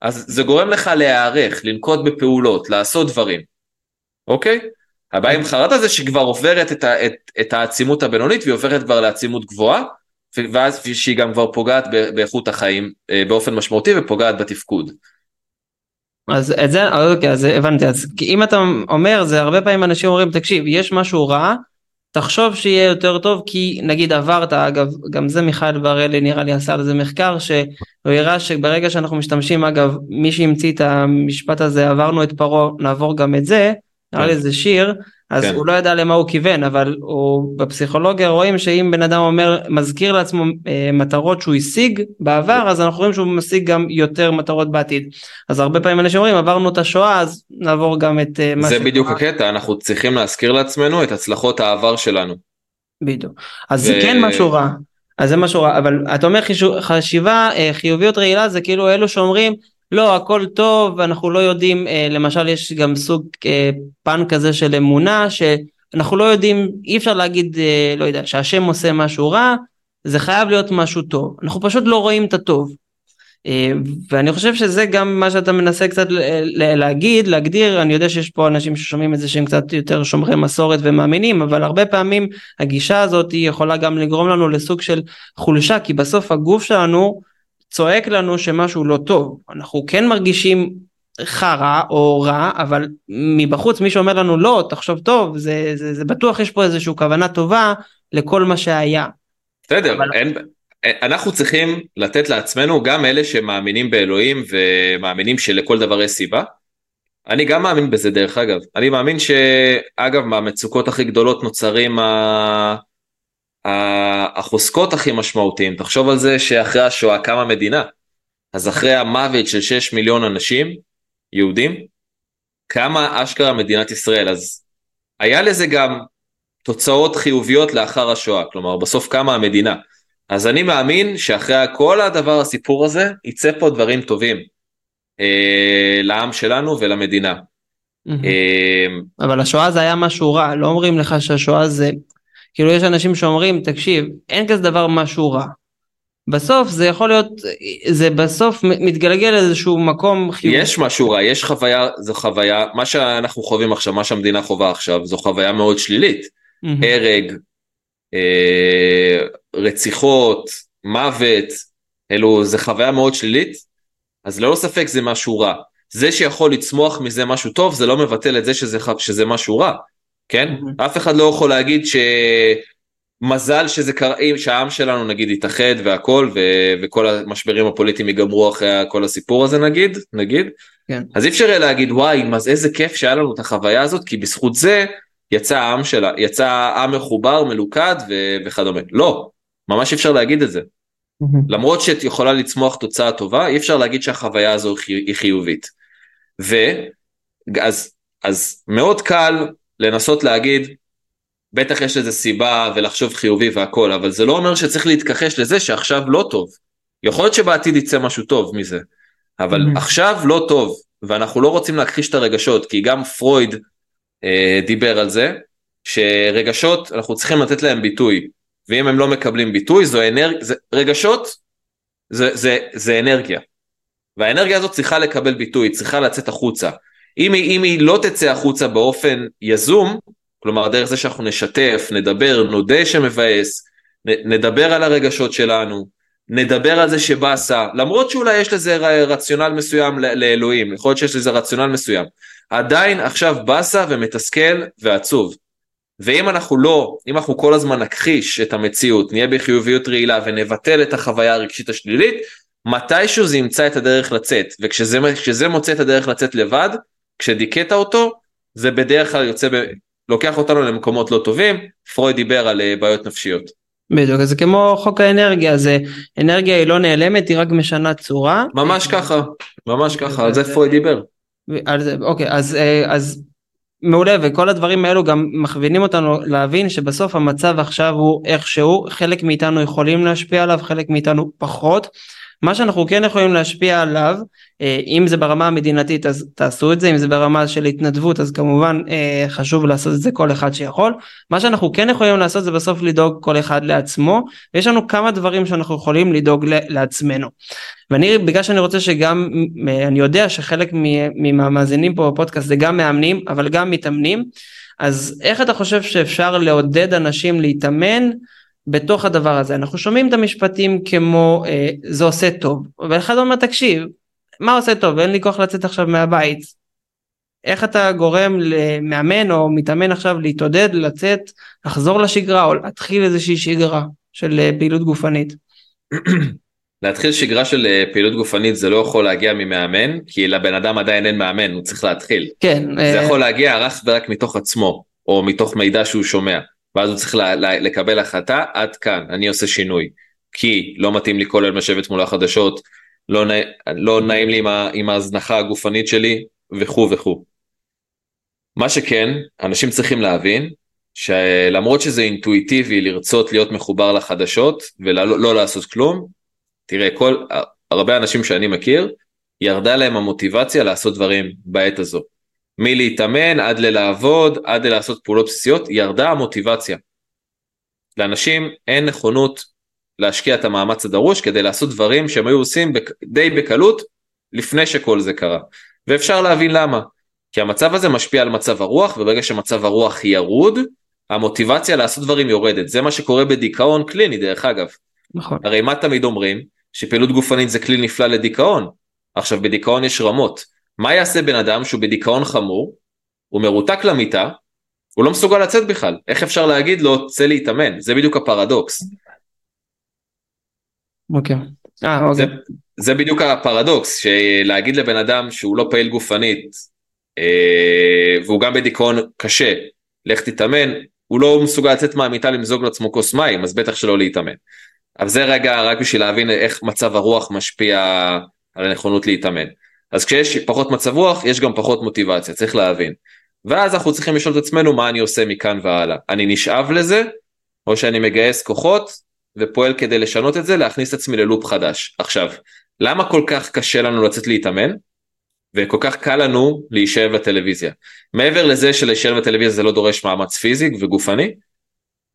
אז זה גורם לך להיערך, לנקוט בפעולות, לעשות דברים. אוקיי? הבעיה עם חרדה זה שכבר עוברת את, את, את העצימות הבינונית והיא עוברת כבר לעצימות גבוהה, ואז שהיא גם כבר פוגעת באיכות החיים אה, באופן משמעותי ופוגעת בתפקוד. אז את זה, אוקיי, אז הבנתי, אז אם אתה אומר, זה הרבה פעמים אנשים אומרים, תקשיב, יש משהו רע, תחשוב שיהיה יותר טוב כי נגיד עברת אגב גם זה מיכאל בראלי נראה לי עשה על זה מחקר שהוא הראה שברגע שאנחנו משתמשים אגב מי שהמציא את המשפט הזה עברנו את פרעה נעבור גם את זה נראה לי כן. זה שיר אז כן. הוא לא ידע למה הוא כיוון אבל הוא בפסיכולוגיה רואים שאם בן אדם אומר מזכיר לעצמו אה, מטרות שהוא השיג בעבר אז אנחנו רואים שהוא משיג גם יותר מטרות בעתיד אז הרבה פעמים אנשים אומרים עברנו את השואה אז נעבור גם את אה, מה זה בדיוק הקטע אנחנו צריכים להזכיר לעצמנו את הצלחות העבר שלנו. בדיוק אז ו... זה כן משהו רע אז זה משהו רע אבל אתה אומר חשיבה אה, חיוביות רעילה זה כאילו אלו שאומרים לא הכל טוב אנחנו לא יודעים אה, למשל יש גם סוג אה, פן כזה של אמונה שאנחנו לא יודעים אי אפשר להגיד אה, לא יודע שהשם עושה משהו רע זה חייב להיות משהו טוב אנחנו פשוט לא רואים את הטוב. ואני חושב שזה גם מה שאתה מנסה קצת להגיד להגדיר אני יודע שיש פה אנשים ששומעים את זה שהם קצת יותר שומרי מסורת ומאמינים אבל הרבה פעמים הגישה הזאת יכולה גם לגרום לנו לסוג של חולשה כי בסוף הגוף שלנו צועק לנו שמשהו לא טוב אנחנו כן מרגישים חרא או רע אבל מבחוץ מי שאומר לנו לא תחשוב טוב זה, זה, זה בטוח יש פה איזושהי כוונה טובה לכל מה שהיה. בסדר אבל... אין, אנחנו צריכים לתת לעצמנו גם אלה שמאמינים באלוהים ומאמינים שלכל דבר יש סיבה. אני גם מאמין בזה דרך אגב אני מאמין שאגב מהמצוקות הכי גדולות נוצרים ה... החוזקות הכי משמעותיים, תחשוב על זה שאחרי השואה קמה מדינה, אז אחרי המוות של 6 מיליון אנשים, יהודים, קמה אשכרה מדינת ישראל, אז היה לזה גם תוצאות חיוביות לאחר השואה, כלומר בסוף קמה המדינה. אז אני מאמין שאחרי כל הדבר הסיפור הזה, יצא פה דברים טובים אה, לעם שלנו ולמדינה. אה, אבל השואה זה היה משהו רע, לא אומרים לך שהשואה זה כאילו יש אנשים שאומרים תקשיב אין כזה דבר משהו רע. בסוף זה יכול להיות זה בסוף מתגלגל לאיזשהו מקום חיובי. יש משהו רע יש חוויה זו חוויה מה שאנחנו חווים עכשיו מה שהמדינה חווה עכשיו זו חוויה מאוד שלילית. Mm-hmm. הרג, אה, רציחות, מוות אלו זה חוויה מאוד שלילית אז ללא ספק זה משהו רע. זה שיכול לצמוח מזה משהו טוב זה לא מבטל את זה שזה, שזה משהו רע. כן? Mm-hmm. אף אחד לא יכול להגיד שמזל שזה קרה, שהעם שלנו נגיד יתאחד והכל ו... וכל המשברים הפוליטיים ייגמרו אחרי כל הסיפור הזה נגיד, נגיד. כן. אז אי אפשר להגיד וואי, אז איזה כיף שהיה לנו את החוויה הזאת, כי בזכות זה יצא העם שלה, יצא עם מחובר, מלוכד ו... וכדומה. לא, ממש אפשר להגיד את זה. Mm-hmm. למרות שאת יכולה לצמוח תוצאה טובה, אי אפשר להגיד שהחוויה הזו היא חיובית. ואז אז מאוד קל לנסות להגיד, בטח יש לזה סיבה ולחשוב חיובי והכל, אבל זה לא אומר שצריך להתכחש לזה שעכשיו לא טוב. יכול להיות שבעתיד יצא משהו טוב מזה, אבל mm-hmm. עכשיו לא טוב, ואנחנו לא רוצים להכחיש את הרגשות, כי גם פרויד אה, דיבר על זה, שרגשות, אנחנו צריכים לתת להם ביטוי, ואם הם לא מקבלים ביטוי, זו אנרגיה, זה, רגשות זה, זה, זה אנרגיה, והאנרגיה הזאת צריכה לקבל ביטוי, צריכה לצאת החוצה. אם היא, אם היא לא תצא החוצה באופן יזום, כלומר דרך זה שאנחנו נשתף, נדבר, נודה שמבאס, נדבר על הרגשות שלנו, נדבר על זה שבאסה, למרות שאולי יש לזה רציונל מסוים לאלוהים, יכול להיות שיש לזה רציונל מסוים, עדיין עכשיו באסה ומתסכל ועצוב. ואם אנחנו לא, אם אנחנו כל הזמן נכחיש את המציאות, נהיה בחיוביות רעילה ונבטל את החוויה הרגשית השלילית, מתישהו זה ימצא את הדרך לצאת, וכשזה מוצא את הדרך לצאת לבד, כשדיכאת אותו זה בדרך כלל יוצא, ב... לוקח אותנו למקומות לא טובים, פרויד דיבר על אה, בעיות נפשיות. בדיוק, זה כמו חוק האנרגיה, זה אנרגיה היא לא נעלמת, היא רק משנה צורה. ממש ככה, ממש ככה, על זה פרויד דיבר. על זה, אוקיי, אז, אה, אז מעולה, וכל הדברים האלו גם מכווינים אותנו להבין שבסוף המצב עכשיו הוא איכשהו, חלק מאיתנו יכולים להשפיע עליו, חלק מאיתנו פחות. מה שאנחנו כן יכולים להשפיע עליו אה, אם זה ברמה המדינתית אז תעשו את זה אם זה ברמה של התנדבות אז כמובן אה, חשוב לעשות את זה כל אחד שיכול. מה שאנחנו כן יכולים לעשות זה בסוף לדאוג כל אחד לעצמו ויש לנו כמה דברים שאנחנו יכולים לדאוג לעצמנו. ואני בגלל שאני רוצה שגם אה, אני יודע שחלק מהמאזינים פה בפודקאסט זה גם מאמנים אבל גם מתאמנים אז איך אתה חושב שאפשר לעודד אנשים להתאמן בתוך הדבר הזה אנחנו שומעים את המשפטים כמו אה, זה עושה טוב ואחד אומר תקשיב מה עושה טוב אין לי כוח לצאת עכשיו מהבית איך אתה גורם למאמן או מתאמן עכשיו להתעודד, לצאת, לחזור לשגרה או להתחיל איזושהי שגרה של אה, פעילות גופנית? להתחיל שגרה של אה, פעילות גופנית זה לא יכול להגיע ממאמן, כי לבן אדם עדיין אין מאמן, הוא צריך להתחיל. כן. זה יכול להגיע רק ורק מתוך עצמו, או מתוך מידע שהוא שומע, ואז הוא צריך לקבל החלטה, עד כאן, אני עושה שינוי. כי לא מתאים לי כל היום לשבת מול החדשות, לא, לא נעים לי עם, עם ההזנחה הגופנית שלי וכו' וכו'. מה שכן, אנשים צריכים להבין שלמרות שזה אינטואיטיבי לרצות להיות מחובר לחדשות ולא לא לעשות כלום, תראה, כל, הרבה אנשים שאני מכיר, ירדה להם המוטיבציה לעשות דברים בעת הזו. מלהתאמן עד ללעבוד, עד ללעשות פעולות בסיסיות, ירדה המוטיבציה. לאנשים אין נכונות להשקיע את המאמץ הדרוש כדי לעשות דברים שהם היו עושים בק... די בקלות לפני שכל זה קרה. ואפשר להבין למה. כי המצב הזה משפיע על מצב הרוח, וברגע שמצב הרוח ירוד, המוטיבציה לעשות דברים יורדת. זה מה שקורה בדיכאון קליני דרך אגב. נכון. הרי מה תמיד אומרים? שפעילות גופנית זה כלי נפלא לדיכאון. עכשיו בדיכאון יש רמות. מה יעשה בן אדם שהוא בדיכאון חמור, הוא מרותק למיטה, הוא לא מסוגל לצאת בכלל. איך אפשר להגיד לו צא להתאמן? זה בדיוק הפרדוקס. אוקיי. אה, אוקיי. זה, זה בדיוק הפרדוקס, שלהגיד לבן אדם שהוא לא פעיל גופנית, אה, והוא גם בדיכאון קשה, לך תתאמן, הוא לא מסוגל לצאת מהמיטה למזוג לעצמו כוס מים, אז בטח שלא להתאמן. אבל זה רגע רק בשביל להבין איך מצב הרוח משפיע על הנכונות להתאמן. אז כשיש פחות מצב רוח, יש גם פחות מוטיבציה, צריך להבין. ואז אנחנו צריכים לשאול את עצמנו מה אני עושה מכאן והלאה. אני נשאב לזה, או שאני מגייס כוחות ופועל כדי לשנות את זה, להכניס את עצמי ללופ חדש. עכשיו, למה כל כך קשה לנו לצאת להתאמן? וכל כך קל לנו להישאר בטלוויזיה. מעבר לזה שלהישאר בטלוויזיה זה לא דורש מאמץ פיזי וגופני,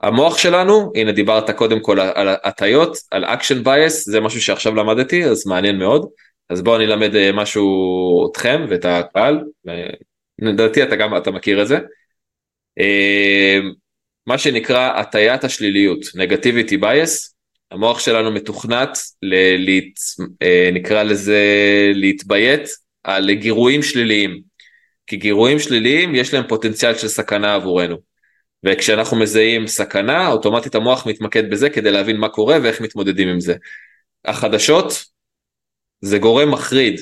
המוח שלנו, הנה דיברת קודם כל על הטיות, על action bias, זה משהו שעכשיו למדתי, אז מעניין מאוד. אז בואו אני אלמד אה, משהו אתכם ואת הקהל, לדעתי אתה גם, אתה מכיר את זה. אה, מה שנקרא הטיית השליליות, נגטיביטי בייס, המוח שלנו מתוכנת, ל- להת, אה, נקרא לזה להתביית על גירויים שליליים. כי גירויים שליליים יש להם פוטנציאל של סכנה עבורנו. וכשאנחנו מזהים סכנה, אוטומטית המוח מתמקד בזה כדי להבין מה קורה ואיך מתמודדים עם זה. החדשות זה גורם מחריד,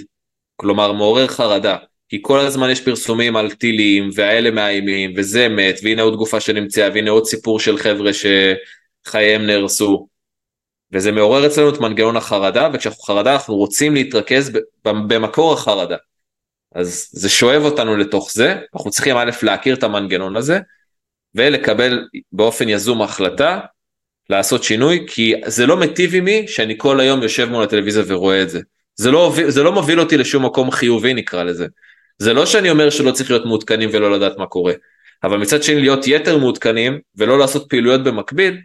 כלומר מעורר חרדה, כי כל הזמן יש פרסומים על טילים והאלה מאיימים וזה מת והנה עוד גופה שנמצאה והנה עוד סיפור של חבר'ה שחייהם נהרסו. וזה מעורר אצלנו את מנגנון החרדה וכשאנחנו חרדה אנחנו רוצים להתרכז במקור החרדה. אז זה שואב אותנו לתוך זה, אנחנו צריכים א' להכיר את המנגנון הזה ולקבל באופן יזום החלטה לעשות שינוי כי זה לא מטיב עימי שאני כל היום יושב מול הטלוויזיה ורואה את זה. זה לא, זה לא מוביל אותי לשום מקום חיובי נקרא לזה. זה לא שאני אומר שלא צריך להיות מעודכנים ולא לדעת מה קורה, אבל מצד שני להיות יתר מעודכנים ולא לעשות פעילויות במקביל,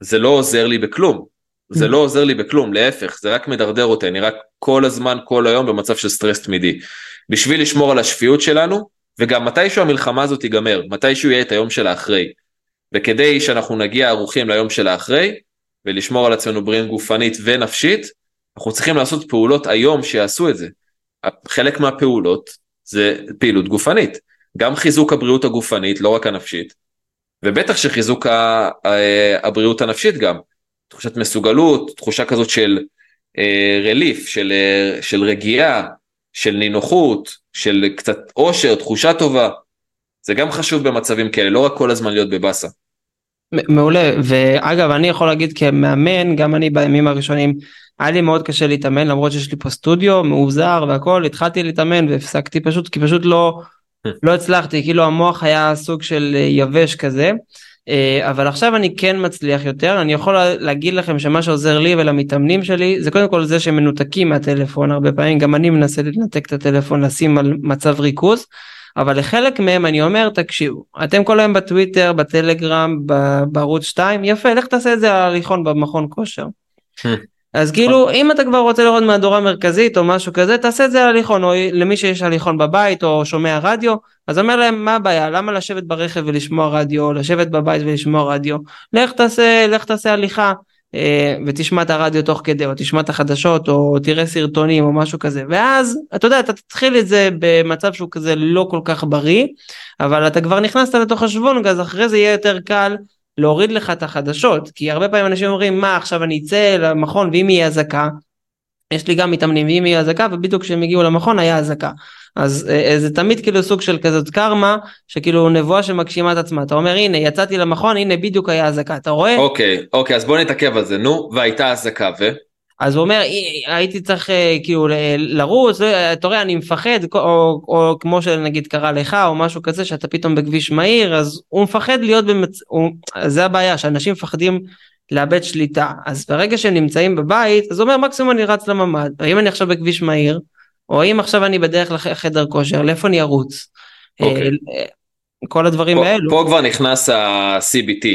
זה לא עוזר לי בכלום. זה לא עוזר לי בכלום, להפך, זה רק מדרדר אותי, אני רק כל הזמן, כל היום במצב של סטרס תמידי. בשביל לשמור על השפיות שלנו, וגם מתישהו המלחמה הזאת תיגמר, מתישהו יהיה את היום של האחרי. וכדי שאנחנו נגיע ערוכים ליום של האחרי, ולשמור על עצמנו בריאים גופנית ונפשית, אנחנו צריכים לעשות פעולות היום שיעשו את זה. חלק מהפעולות זה פעילות גופנית, גם חיזוק הבריאות הגופנית, לא רק הנפשית, ובטח שחיזוק הבריאות הנפשית גם. תחושת מסוגלות, תחושה כזאת של רליף, של, של רגיעה, של נינוחות, של קצת אושר, תחושה טובה. זה גם חשוב במצבים כאלה, לא רק כל הזמן להיות בבאסה. מעולה, ואגב אני יכול להגיד כמאמן, גם אני בימים הראשונים, היה לי מאוד קשה להתאמן למרות שיש לי פה סטודיו מאובזר והכל, התחלתי להתאמן והפסקתי פשוט, כי פשוט לא, לא הצלחתי, כאילו המוח היה סוג של יבש כזה. אה, אבל עכשיו אני כן מצליח יותר אני יכול להגיד לכם שמה שעוזר לי ולמתאמנים שלי זה קודם כל זה שהם מנותקים מהטלפון הרבה פעמים גם אני מנסה לנתק את הטלפון לשים על מצב ריכוז אבל לחלק מהם אני אומר תקשיבו אתם כל היום בטוויטר בטלגרם בערוץ 2 יפה לך תעשה את זה על הליכון במכון כושר. אז כאילו אם אתה כבר רוצה לראות מהדורה מרכזית או משהו כזה תעשה את זה על הליכון או למי שיש הליכון בבית או שומע רדיו אז אומר להם מה הבעיה? למה לשבת ברכב ולשמוע רדיו או לשבת בבית ולשמוע רדיו? לך תעשה לך תעשה הליכה אה, ותשמע את הרדיו תוך כדי, או תשמע את החדשות, או תראה סרטונים, או משהו כזה, ואז, אתה יודע, אתה תתחיל את זה במצב שהוא כזה לא כל כך בריא, אבל אתה כבר נכנסת לתוך השוונג, אז אחרי זה יהיה יותר קל להוריד לך את החדשות, כי הרבה פעמים אנשים אומרים, מה, עכשיו אני אצא למכון, ואם יהיה אזעקה, יש לי גם מתאמנים, ואם יהיה אזעקה, ובדיוק כשהם הגיעו למכון היה אזעקה. אז אה, זה תמיד כאילו סוג של כזאת קרמה, שכאילו נבואה שמגשימה את עצמה. אתה אומר, הנה, יצאתי למכון, הנה בדיוק היה אזעקה, אתה רואה? אוקיי, אוקיי, אז בוא נתעכב על זה, נו, והייתה אזעקה, ו? אז הוא אומר, הייתי צריך אה, כאילו לרוץ, אה, אתה רואה, אני מפחד, או, או, או כמו שנגיד קרה לך, או משהו כזה, שאתה פתאום בכביש מהיר, אז הוא מפחד להיות במצ... הוא... זה הבעיה, שאנשים מפחדים לאבד שליטה. אז ברגע שהם נמצאים בבית, אז הוא אומר, מקסימום אני רץ לממ"ד, אם אני עכשיו בכביש מהיר, או אם עכשיו אני בדרך לחדר כושר, לאיפה אני ארוץ? Okay. אוקיי. אה, כל הדברים פה, האלו. פה כבר נכנס ה-CBT.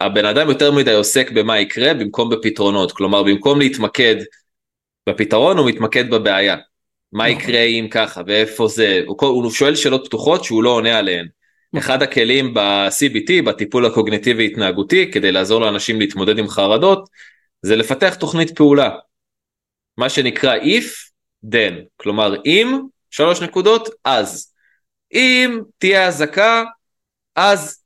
הבן אדם יותר מדי עוסק במה יקרה במקום בפתרונות. כלומר, במקום להתמקד בפתרון, הוא מתמקד בבעיה. מה נכון. יקרה אם ככה, ואיפה זה, הוא, הוא שואל שאלות פתוחות שהוא לא עונה עליהן. נכון. אחד הכלים ב-CBT, בטיפול הקוגניטיבי התנהגותי, כדי לעזור לאנשים להתמודד עם חרדות, זה לפתח תוכנית פעולה. מה שנקרא if, then, כלומר אם, שלוש נקודות, אז. אם תהיה אזעקה, אז,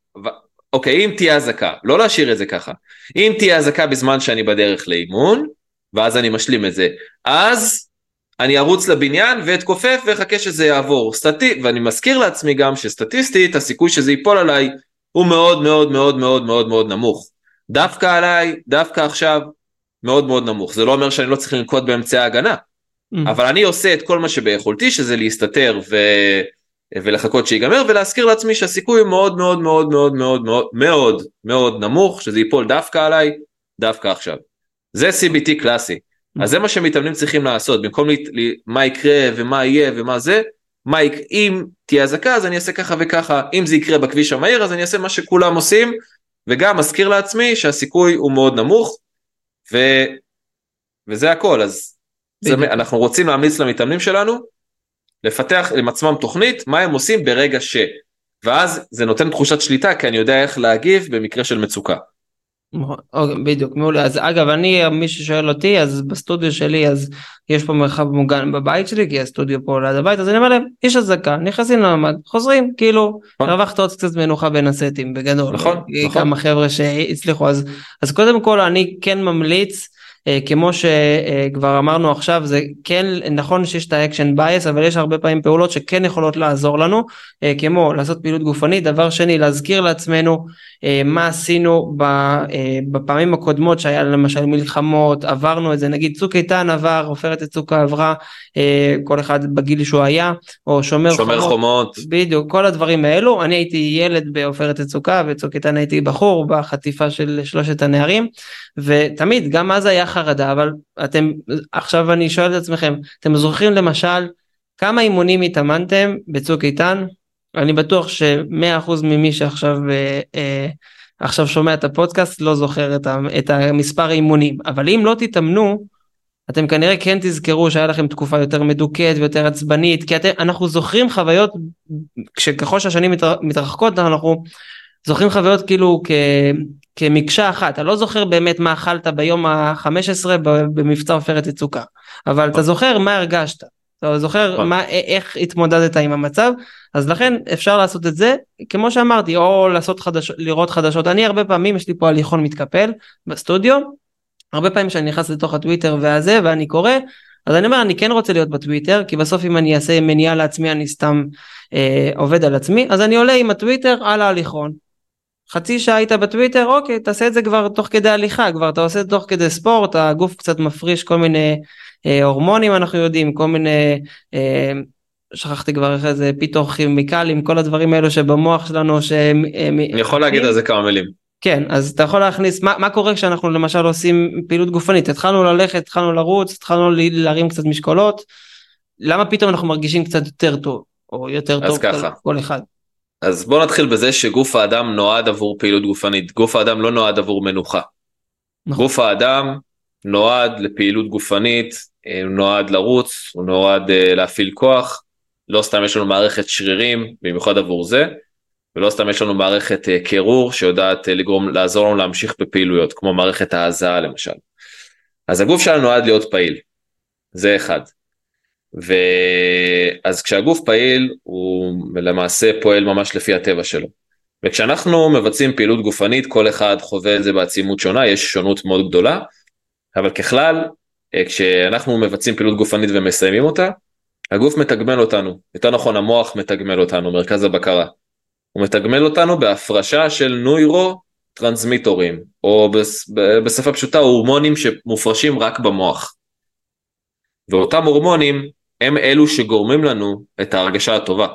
אוקיי, אם תהיה אזעקה, לא להשאיר את זה ככה. אם תהיה אזעקה בזמן שאני בדרך לאימון, ואז אני משלים את זה, אז אני ארוץ לבניין ואתכופף ואחכה שזה יעבור. סטטי... ואני מזכיר לעצמי גם שסטטיסטית הסיכוי שזה ייפול עליי הוא מאוד מאוד מאוד מאוד מאוד מאוד נמוך. דווקא עליי, דווקא עכשיו, מאוד מאוד נמוך. זה לא אומר שאני לא צריך לנקוט באמצעי ההגנה, Mm. אבל אני עושה את כל מה שביכולתי שזה להסתתר ו... ולחכות שיגמר ולהזכיר לעצמי שהסיכוי מאוד מאוד מאוד מאוד מאוד מאוד מאוד מאוד נמוך שזה ייפול דווקא עליי דווקא עכשיו. זה CBT קלאסי. אז זה מה שמתאמנים צריכים לעשות. במקום לי, לי, מה יקרה ומה יהיה ומה זה מה יק... אם תהיה אזעקה אז אני אעשה ככה וככה. אם זה יקרה בכביש המהיר אז אני אעשה מה שכולם עושים. וגם מזכיר לעצמי שהסיכוי הוא מאוד נמוך ו... וזה הכל. אז זה, אנחנו רוצים להמליץ למתאמנים שלנו לפתח עם עצמם תוכנית מה הם עושים ברגע ש... ואז זה נותן תחושת שליטה כי אני יודע איך להגיב במקרה של מצוקה. אוקיי, בדיוק מעולה אז אגב אני מי ששואל אותי אז בסטודיו שלי אז יש פה מרחב מוגן בבית שלי כי הסטודיו פה ליד הבית אז אני אומר להם יש אזעקה נכנסים לממ"ד חוזרים כאילו נכון. הרווחת עוד קצת מנוחה בין הסטים בגדול נכון, נכון. כמה חבר'ה שהצליחו אז אז קודם כל אני כן ממליץ כמו שכבר אמרנו עכשיו זה כן נכון שיש את ה action bias אבל יש הרבה פעמים פעולות שכן יכולות לעזור לנו אה, כמו לעשות פעילות גופנית. דבר שני להזכיר לעצמנו אה, מה עשינו בפעמים הקודמות שהיה למשל מלחמות עברנו את זה. נגיד צוק איתן עבר עופרת יצוקה עברה כל אחד בגיל שהוא היה או שומר, שומר חומות, חומות. בדיוק כל הדברים האלו. אני הייתי ילד בעופרת יצוקה וצוק איתן הייתי בחור בחטיפה של שלושת הנערים ותמיד גם אז היה חרדה אבל אתם עכשיו אני שואל את עצמכם אתם זוכרים למשל כמה אימונים התאמנתם בצוק איתן? אני בטוח שמאה אחוז ממי שעכשיו אה, אה, עכשיו שומע את הפודקאסט לא זוכר את, ה, את המספר האימונים אבל אם לא תתאמנו אתם כנראה כן תזכרו שהיה לכם תקופה יותר מדוכאת ויותר עצבנית כי אתם, אנחנו זוכרים חוויות כשככל שהשנים מתרחקות אנחנו זוכרים חוויות כאילו כ, כמקשה אחת, אתה לא זוכר באמת מה אכלת ביום ה-15 במבצע עופרת יצוקה, אבל אתה זוכר מה הרגשת, אתה זוכר מה, איך התמודדת עם המצב, אז לכן אפשר לעשות את זה, כמו שאמרתי, או לעשות חדשות, לראות חדשות, אני הרבה פעמים, יש לי פה הליכון מתקפל בסטודיו, הרבה פעמים שאני נכנס לתוך הטוויטר והזה ואני קורא, אז אני אומר אני כן רוצה להיות בטוויטר כי בסוף אם אני אעשה מניעה לעצמי אני סתם אה, עובד על עצמי אז אני עולה עם הטוויטר על ההליכון חצי שעה היית בטוויטר אוקיי תעשה את זה כבר תוך כדי הליכה כבר אתה עושה את זה תוך כדי ספורט הגוף קצת מפריש כל מיני אה, הורמונים אנחנו יודעים כל מיני אה, שכחתי כבר איך זה פיתוכימיקלים כל הדברים האלו שבמוח שלנו שהם אה, אני יכול להגיד על זה כמה מילים. כן אז אתה יכול להכניס מה, מה קורה כשאנחנו למשל עושים פעילות גופנית התחלנו ללכת התחלנו לרוץ התחלנו להרים קצת משקולות למה פתאום אנחנו מרגישים קצת יותר טוב או יותר טוב ככה. כל אחד. אז בוא נתחיל בזה שגוף האדם נועד עבור פעילות גופנית, גוף האדם לא נועד עבור מנוחה. נכון. גוף האדם נועד לפעילות גופנית, אה, הוא נועד לרוץ, הוא נועד אה, להפעיל כוח, לא סתם יש לנו מערכת שרירים, במיוחד עבור זה, ולא סתם יש לנו מערכת אה, קירור שיודעת לגרום, לעזור לנו להמשיך בפעילויות, כמו מערכת ההזעה למשל. אז הגוף שלנו נועד להיות פעיל, זה אחד. ואז כשהגוף פעיל הוא למעשה פועל ממש לפי הטבע שלו. וכשאנחנו מבצעים פעילות גופנית כל אחד חווה את זה בעצימות שונה, יש שונות מאוד גדולה, אבל ככלל אה, כשאנחנו מבצעים פעילות גופנית ומסיימים אותה, הגוף מתגמל אותנו, יותר נכון המוח מתגמל אותנו, מרכז הבקרה. הוא מתגמל אותנו בהפרשה של נוירו טרנסמיטורים, או בשפה פשוטה הורמונים שמופרשים רק במוח. ואותם הורמונים הם אלו שגורמים לנו את ההרגשה הטובה.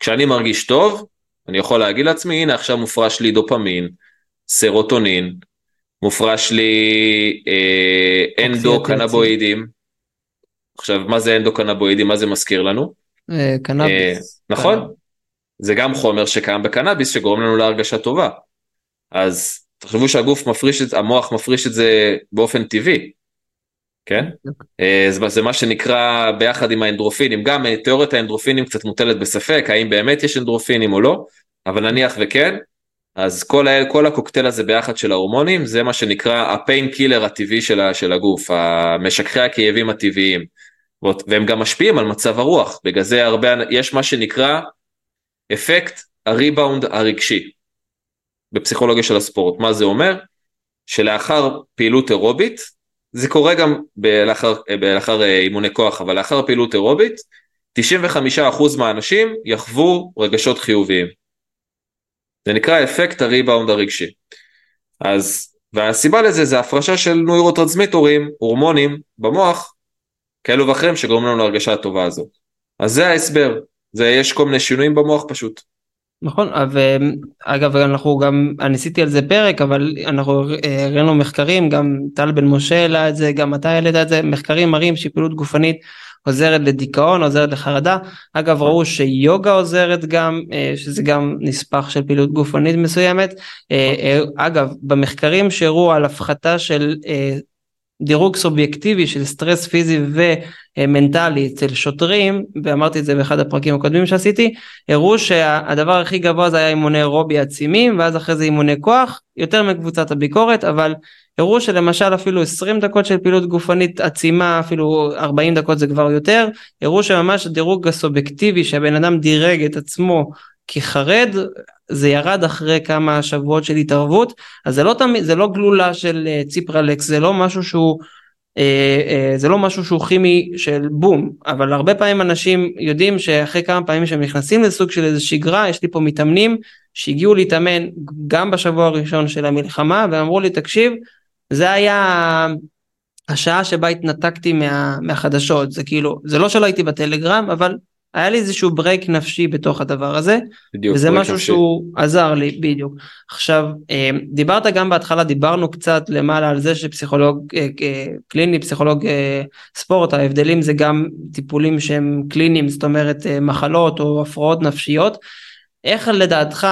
כשאני מרגיש טוב, אני יכול להגיד לעצמי, הנה עכשיו מופרש לי דופמין, סרוטונין, מופרש לי אה, אנדו-קנבואידים. עכשיו, מה זה אנדו-קנבואידים? מה זה מזכיר לנו? אה, קנאביס. אה, נכון. זה גם חומר שקיים בקנאביס שגורם לנו להרגשה טובה. אז תחשבו שהגוף מפריש את, המוח מפריש את זה באופן טבעי. כן? אה, זה, זה מה שנקרא ביחד עם האנדרופינים, גם אה, תיאוריית האנדרופינים קצת מוטלת בספק, האם באמת יש אנדרופינים או לא, אבל נניח וכן, אז כל, ה, כל הקוקטייל הזה ביחד של ההורמונים, זה מה שנקרא הפיין קילר הטבעי של, של הגוף, המשככי הכאבים הטבעיים, והם גם משפיעים על מצב הרוח, בגלל זה הרבה, יש מה שנקרא אפקט הריבאונד הרגשי, בפסיכולוגיה של הספורט, מה זה אומר? שלאחר פעילות אירובית, זה קורה גם לאחר, לאחר אה, אימוני כוח, אבל לאחר פעילות אירובית, 95% מהאנשים יחוו רגשות חיוביים. זה נקרא אפקט הריבאונד הרגשי. אז, והסיבה לזה זה הפרשה של נוירוטרנסמיטורים, הורמונים במוח, כאלו ואחרים שגורמים לנו להרגשה הטובה הזאת. אז זה ההסבר, זה יש כל מיני שינויים במוח פשוט. נכון, ואגב אנחנו גם, אני עשיתי על זה פרק, אבל אנחנו הראינו מחקרים, גם טל בן משה העלה את זה, גם אתה העלית את זה, מחקרים מראים שפעילות גופנית עוזרת לדיכאון, עוזרת לחרדה. אגב ראו שיוגה עוזרת גם, אה, שזה גם נספח של פעילות גופנית מסוימת. אה, אה, אגב, במחקרים שהראו על הפחתה של דירוג סובייקטיבי של סטרס פיזי ומנטלי אצל שוטרים, ואמרתי את זה באחד הפרקים הקודמים שעשיתי, הראו שהדבר הכי גבוה זה היה אימוני רובי עצימים, ואז אחרי זה אימוני כוח, יותר מקבוצת הביקורת, אבל הראו שלמשל אפילו 20 דקות של פעילות גופנית עצימה, אפילו 40 דקות זה כבר יותר, הראו שממש הדירוג הסובייקטיבי שהבן אדם דירג את עצמו כחרד, זה ירד אחרי כמה שבועות של התערבות, אז זה לא תמיד, זה לא גלולה של uh, ציפרלקס, זה לא משהו שהוא, uh, uh, זה לא משהו שהוא כימי של בום, אבל הרבה פעמים אנשים יודעים שאחרי כמה פעמים שהם נכנסים לסוג של איזה שגרה, יש לי פה מתאמנים שהגיעו להתאמן גם בשבוע הראשון של המלחמה, ואמרו לי, תקשיב, זה היה השעה שבה התנתקתי מה, מהחדשות, זה כאילו, זה לא שלא הייתי בטלגרם, אבל היה לי איזשהו ברייק נפשי בתוך הדבר הזה, בדיוק, וזה משהו נפשי. שהוא עזר לי, בדיוק. עכשיו, אה, דיברת גם בהתחלה, דיברנו קצת למעלה על זה שפסיכולוג אה, אה, קליני, פסיכולוג ספורט, ההבדלים זה גם טיפולים שהם קליניים, זאת אומרת מחלות או הפרעות נפשיות. איך לדעתך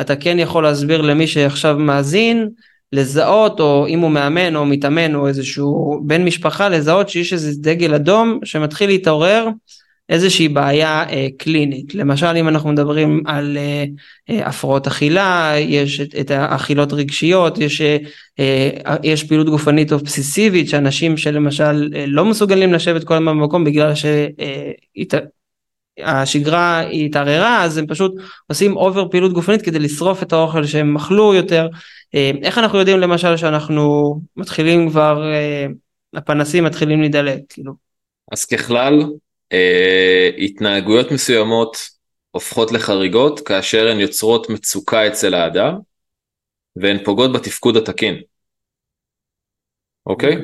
אתה כן יכול להסביר למי שעכשיו מאזין, לזהות או אם הוא מאמן או מתאמן או איזשהו בן משפחה לזהות שיש איזה דגל אדום שמתחיל להתעורר איזושהי בעיה אה, קלינית. למשל אם אנחנו מדברים על אה, אה, הפרעות אכילה, יש את, את האכילות רגשיות, יש, אה, אה, יש פעילות גופנית אובססיבית שאנשים שלמשל אה, לא מסוגלים לשבת כל הזמן במקום בגלל שהשגרה אה, התערערה אז הם פשוט עושים אובר פעילות גופנית כדי לשרוף את האוכל שהם אכלו יותר. אה, איך אנחנו יודעים למשל שאנחנו מתחילים כבר, אה, הפנסים מתחילים להידלק כאילו. אז ככלל התנהגויות מסוימות הופכות לחריגות כאשר הן יוצרות מצוקה אצל האדם והן פוגעות בתפקוד התקין. אוקיי?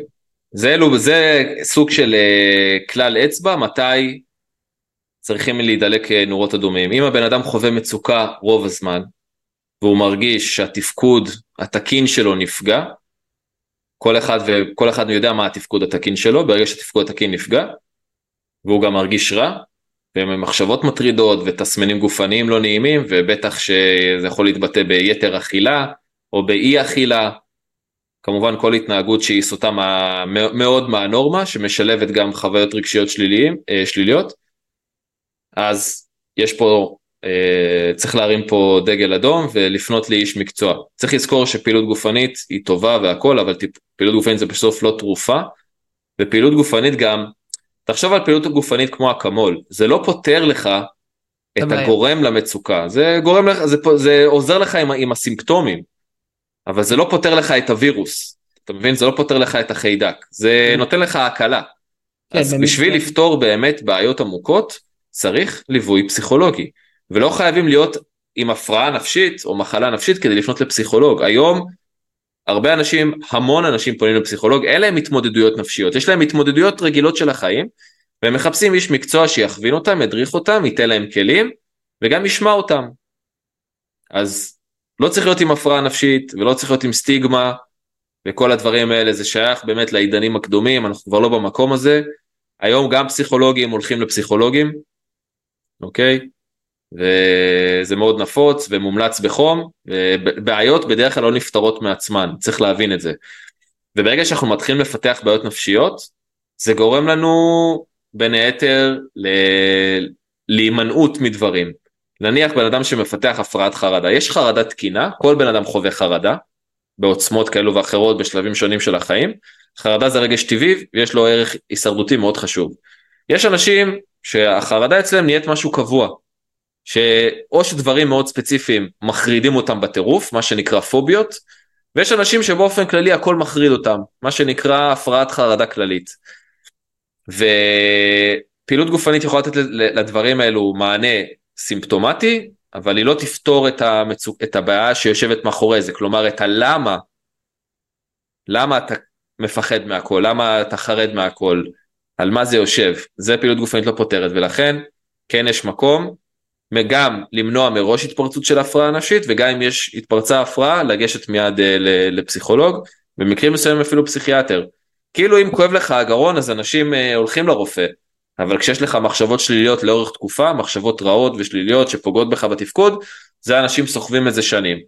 זה, אלו, זה סוג של אה, כלל אצבע מתי צריכים להידלק אה, נורות אדומים. אם הבן אדם חווה מצוקה רוב הזמן והוא מרגיש שהתפקוד התקין שלו נפגע, כל אחד וכל אחד יודע מה התפקוד התקין שלו, ברגע שהתפקוד התקין נפגע, והוא גם מרגיש רע, ומחשבות מטרידות ותסמינים גופניים לא נעימים, ובטח שזה יכול להתבטא ביתר אכילה או באי אכילה. כמובן כל התנהגות שהיא סוטה מה, מאוד מהנורמה, שמשלבת גם חוויות רגשיות שליליים, אה, שליליות. אז יש פה אה, צריך להרים פה דגל אדום ולפנות לאיש מקצוע. צריך לזכור שפעילות גופנית היא טובה והכל, אבל פעילות גופנית זה בסוף לא תרופה, ופעילות גופנית גם, תחשוב על פעילות גופנית כמו אקמול, זה לא פותר לך את הגורם למצוקה, זה גורם לך, זה, זה עוזר לך עם, עם הסימפטומים, אבל זה לא פותר לך את הווירוס, אתה מבין? זה לא פותר לך את החיידק, זה כן. נותן לך הקלה. כן, אז בשביל לפתור באמת בעיות עמוקות, צריך ליווי פסיכולוגי. ולא חייבים להיות עם הפרעה נפשית או מחלה נפשית כדי לפנות לפסיכולוג. היום הרבה אנשים, המון אנשים פונים לפסיכולוג, אין להם התמודדויות נפשיות, יש להם התמודדויות רגילות של החיים, והם מחפשים איש מקצוע שיכווין אותם, ידריך אותם, ייתן להם כלים, וגם ישמע אותם. אז לא צריך להיות עם הפרעה נפשית, ולא צריך להיות עם סטיגמה, וכל הדברים האלה, זה שייך באמת לעידנים הקדומים, אנחנו כבר לא במקום הזה. היום גם פסיכולוגים הולכים לפסיכולוגים, אוקיי? וזה מאוד נפוץ ומומלץ בחום, ובעיות בדרך כלל לא נפתרות מעצמן, צריך להבין את זה. וברגע שאנחנו מתחילים לפתח בעיות נפשיות, זה גורם לנו בין היתר ל... להימנעות מדברים. נניח בן אדם שמפתח הפרעת חרדה, יש חרדה תקינה, כל בן אדם חווה חרדה, בעוצמות כאלו ואחרות בשלבים שונים של החיים, חרדה זה רגש טבעי ויש לו ערך הישרדותי מאוד חשוב. יש אנשים שהחרדה אצלם נהיית משהו קבוע, שאו שדברים מאוד ספציפיים מחרידים אותם בטירוף, מה שנקרא פוביות, ויש אנשים שבאופן כללי הכל מחריד אותם, מה שנקרא הפרעת חרדה כללית. ופעילות גופנית יכולה לתת לדברים האלו מענה סימפטומטי, אבל היא לא תפתור את, המצוק, את הבעיה שיושבת מאחורי זה, כלומר את הלמה, למה אתה מפחד מהכל, למה אתה חרד מהכל, על מה זה יושב, זה פעילות גופנית לא פותרת, ולכן כן יש מקום גם למנוע מראש התפרצות של הפרעה נפשית וגם אם יש התפרצה הפרעה לגשת מיד uh, לפסיכולוג, במקרים מסוימים אפילו פסיכיאטר. כאילו אם כואב לך הגרון אז אנשים uh, הולכים לרופא, אבל כשיש לך מחשבות שליליות לאורך תקופה, מחשבות רעות ושליליות שפוגעות בך בתפקוד, זה אנשים סוחבים את זה שנים.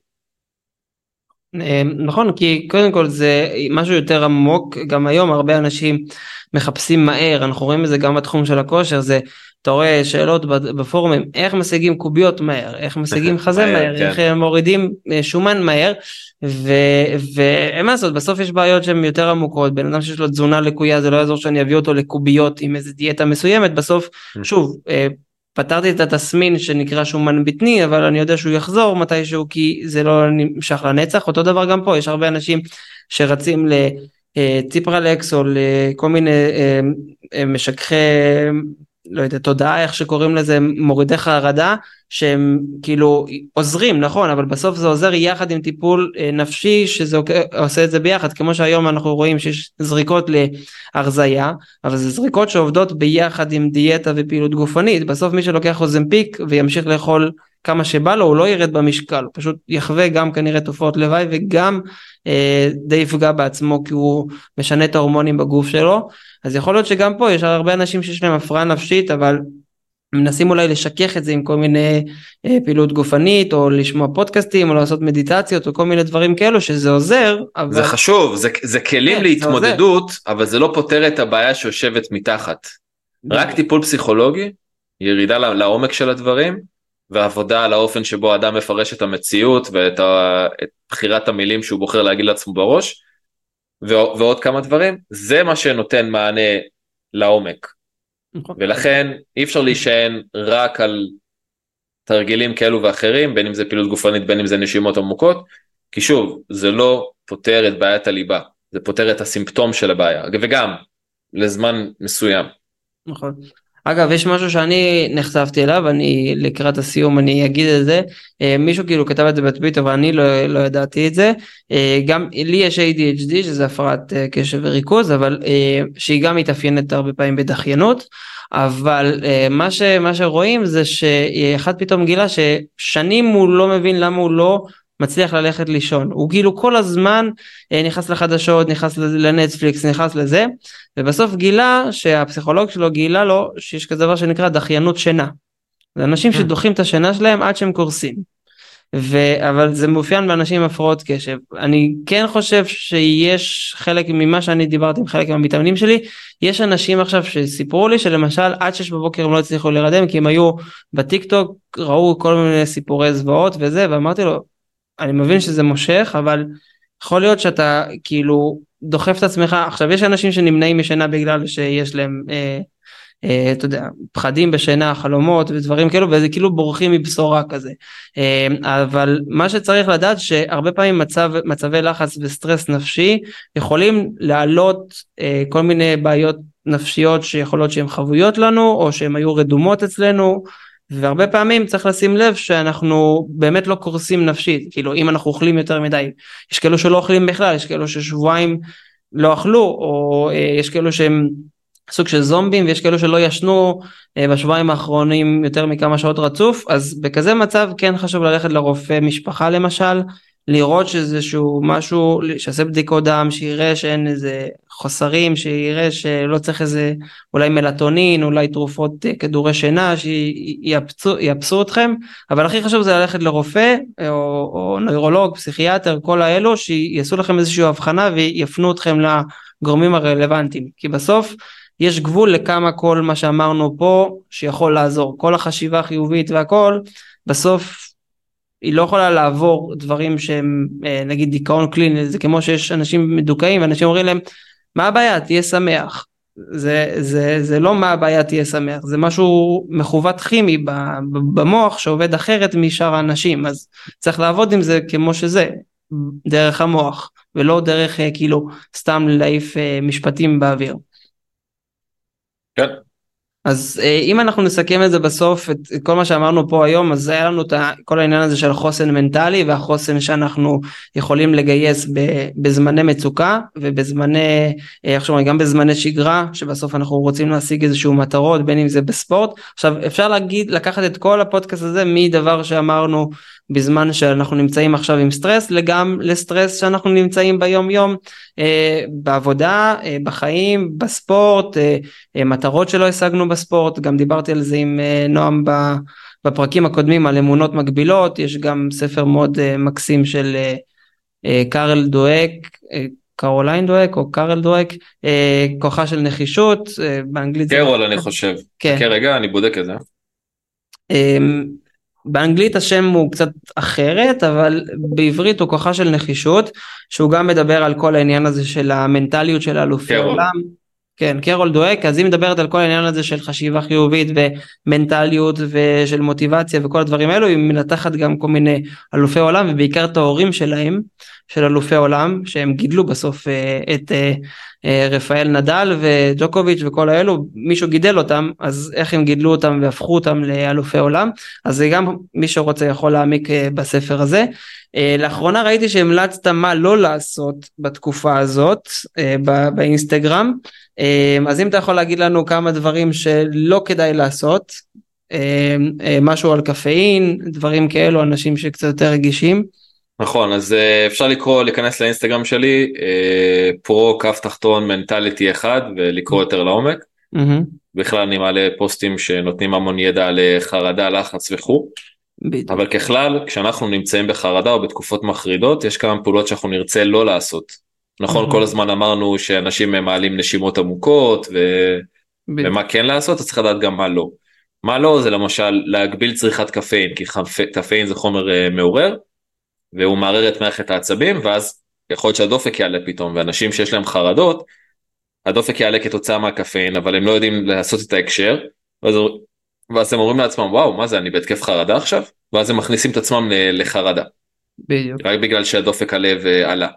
אה, נכון כי קודם כל זה משהו יותר עמוק גם היום הרבה אנשים מחפשים מהר אנחנו רואים את זה גם בתחום של הכושר זה אתה רואה שאלות בפורומים איך משיגים קוביות מהר איך משיגים חזה מהר כן. איך מורידים אה, שומן מהר ואין מה לעשות בסוף יש בעיות שהן יותר עמוקות בן אדם שיש לו תזונה לקויה זה לא יעזור שאני אביא אותו לקוביות עם איזה דיאטה מסוימת בסוף mm. שוב אה, פתרתי את התסמין שנקרא שומן בטני אבל אני יודע שהוא יחזור מתישהו כי זה לא נמשך לנצח אותו דבר גם פה יש הרבה אנשים שרצים לציפרלקס אה, או לכל מיני משככי לא יודע, תודעה איך שקוראים לזה מורידי חרדה שהם כאילו עוזרים נכון אבל בסוף זה עוזר יחד עם טיפול אה, נפשי שזה עושה את זה ביחד. כמו שהיום אנחנו רואים שיש זריקות להרזייה אבל זה זריקות שעובדות ביחד עם דיאטה ופעילות גופנית. בסוף מי שלוקח אוזמפיק וימשיך לאכול כמה שבא לו הוא לא ירד במשקל הוא פשוט יחווה גם כנראה תופעות לוואי וגם אה, די יפגע בעצמו כי הוא משנה את ההורמונים בגוף שלו אז יכול להיות שגם פה יש הרבה אנשים שיש להם הפרעה נפשית אבל מנסים אולי לשכך את זה עם כל מיני אה, פעילות גופנית או לשמוע פודקאסטים או לעשות מדיטציות או כל מיני דברים כאלו שזה עוזר. אבל... זה חשוב זה, זה כלים כן, להתמודדות זה אבל זה לא פותר את הבעיה שיושבת מתחת. רק טיפול פסיכולוגי ירידה לעומק של הדברים ועבודה על האופן שבו האדם מפרש את המציאות ואת ה... את בחירת המילים שהוא בוחר להגיד לעצמו בראש ועוד כמה דברים זה מה שנותן מענה לעומק. נכון. ולכן אי אפשר להישען רק על תרגילים כאלו ואחרים בין אם זה פעילות גופנית בין אם זה נשימות עמוקות כי שוב זה לא פותר את בעיית הליבה זה פותר את הסימפטום של הבעיה וגם לזמן מסוים. נכון. אגב יש משהו שאני נחשפתי אליו אני לקראת הסיום אני אגיד את זה. אה, מישהו כאילו כתב את זה בטוויטר ואני לא, לא ידעתי את זה. אה, גם לי יש ADHD שזה הפרעת אה, קשב וריכוז אבל שהיא גם מתאפיינת הרבה פעמים בדחיינות. אבל מה, ש, מה שרואים זה שאחד פתאום גילה ששנים הוא לא מבין למה הוא לא מצליח ללכת לישון הוא כאילו כל הזמן אה, נכנס לחדשות נכנס לנטפליקס נכנס לזה ובסוף גילה שהפסיכולוג שלו גילה לו שיש כזה דבר שנקרא דחיינות שינה. זה אנשים אה. שדוחים את השינה שלהם עד שהם קורסים. ו... אבל זה מאופיין באנשים עם הפרעות קשב. אני כן חושב שיש חלק ממה שאני דיברתי עם חלק מהמתאמנים שלי, יש אנשים עכשיו שסיפרו לי שלמשל עד שש בבוקר הם לא הצליחו להירדם כי הם היו בטיק טוק, ראו כל מיני סיפורי זוועות וזה, ואמרתי לו, אני מבין שזה מושך, אבל יכול להיות שאתה כאילו דוחף את עצמך, עכשיו יש אנשים שנמנעים משינה בגלל שיש להם אה, אה, אתה יודע, פחדים בשינה, חלומות ודברים כאלו, וזה כאילו בורחים מבשורה כזה. אה, אבל מה שצריך לדעת שהרבה פעמים מצב, מצבי לחץ וסטרס נפשי יכולים להעלות אה, כל מיני בעיות נפשיות שיכולות שהן חבויות לנו, או שהן היו רדומות אצלנו. והרבה פעמים צריך לשים לב שאנחנו באמת לא קורסים נפשית. כאילו אם אנחנו אוכלים יותר מדי יש כאלו שלא אוכלים בכלל יש כאלו ששבועיים לא אכלו או אה, יש כאלו שהם סוג של זומבים ויש כאלו שלא ישנו אה, בשבועיים האחרונים יותר מכמה שעות רצוף. אז בכזה מצב כן חשוב ללכת לרופא משפחה למשל לראות שזה שהוא משהו שיעשה בדיקות דם שיראה שאין איזה חוסרים שיראה שלא צריך איזה אולי מלטונין אולי תרופות אה, כדורי שינה שיאפסו אתכם אבל הכי חשוב זה ללכת לרופא או, או נוירולוג פסיכיאטר כל האלו שיעשו לכם איזושהי הבחנה ויפנו אתכם לגורמים הרלוונטיים כי בסוף יש גבול לכמה כל מה שאמרנו פה שיכול לעזור. כל החשיבה החיובית והכל, בסוף היא לא יכולה לעבור דברים שהם אה, נגיד דיכאון קליני, זה כמו שיש אנשים מדוכאים ואנשים אומרים להם, מה הבעיה? תהיה שמח. זה, זה, זה לא מה הבעיה תהיה שמח, זה משהו מכוות כימי במוח שעובד אחרת משאר האנשים, אז צריך לעבוד עם זה כמו שזה, דרך המוח, ולא דרך אה, כאילו סתם להעיף אה, משפטים באוויר. כן. אז אה, אם אנחנו נסכם את זה בסוף, את כל מה שאמרנו פה היום, אז היה לנו את כל העניין הזה של חוסן מנטלי והחוסן שאנחנו יכולים לגייס בזמני מצוקה ובזמני, אה, איך שאומרים, גם בזמני שגרה, שבסוף אנחנו רוצים להשיג איזשהו מטרות, בין אם זה בספורט. עכשיו, אפשר להגיד, לקחת את כל הפודקאסט הזה מדבר שאמרנו בזמן שאנחנו נמצאים עכשיו עם סטרס, לגם לסטרס שאנחנו נמצאים ביום יום אה, בעבודה, אה, בחיים, בספורט, אה, אה, מטרות שלא השגנו בספורט, גם דיברתי על זה עם אה, נועם בפרקים הקודמים על אמונות מגבילות, יש גם ספר מאוד אה, מקסים של אה, קארל דואק, קרוליין דואק או קארל דואק, כוחה של נחישות, באנגלית קרול זה... אני חושב, כן. רגע אני בודק את זה. אה, באנגלית השם הוא קצת אחרת אבל בעברית הוא כוחה של נחישות שהוא גם מדבר על כל העניין הזה של המנטליות של אלופי העולם. כן, קרול דואק, אז היא מדברת על כל העניין הזה של חשיבה חיובית ומנטליות ושל מוטיבציה וכל הדברים האלו, היא מנתחת גם כל מיני אלופי עולם ובעיקר את ההורים שלהם, של אלופי עולם, שהם גידלו בסוף אה, את אה, אה, רפאל נדל וג'וקוביץ' וכל האלו, מישהו גידל אותם, אז איך הם גידלו אותם והפכו אותם לאלופי עולם, אז זה גם מי שרוצה יכול להעמיק בספר הזה. לאחרונה ראיתי שהמלצת מה לא לעשות בתקופה הזאת באינסטגרם. אז אם אתה יכול להגיד לנו כמה דברים שלא כדאי לעשות, משהו על קפאין, דברים כאלו, אנשים שקצת יותר רגישים. נכון, אז אה, אפשר לקרוא, להיכנס לאינסטגרם שלי, אה, פרו כף תחתון מנטליטי אחד ולקרוא יותר לעומק. Mm-hmm. בכלל אני מעלה פוסטים שנותנים המון ידע על אה, חרדה, לחץ וכו'. אבל ככלל, כשאנחנו נמצאים בחרדה או בתקופות מחרידות, יש כמה פעולות שאנחנו נרצה לא לעשות. נכון, כל הזמן אמרנו שאנשים מעלים נשימות עמוקות ו... ומה כן לעשות, אז צריך לדעת גם מה לא. מה לא זה למשל להגביל צריכת קפאין, כי קפאין זה חומר מעורר, והוא מערער את מערכת העצבים, ואז יכול להיות שהדופק יעלה פתאום, ואנשים שיש להם חרדות, הדופק יעלה כתוצאה מהקפאין, אבל הם לא יודעים לעשות את ההקשר, ואז, ואז הם אומרים לעצמם, וואו, מה זה, אני בהתקף חרדה עכשיו? ואז הם מכניסים את עצמם לחרדה. בדיוק. רק בגלל שהדופק הלב עלה.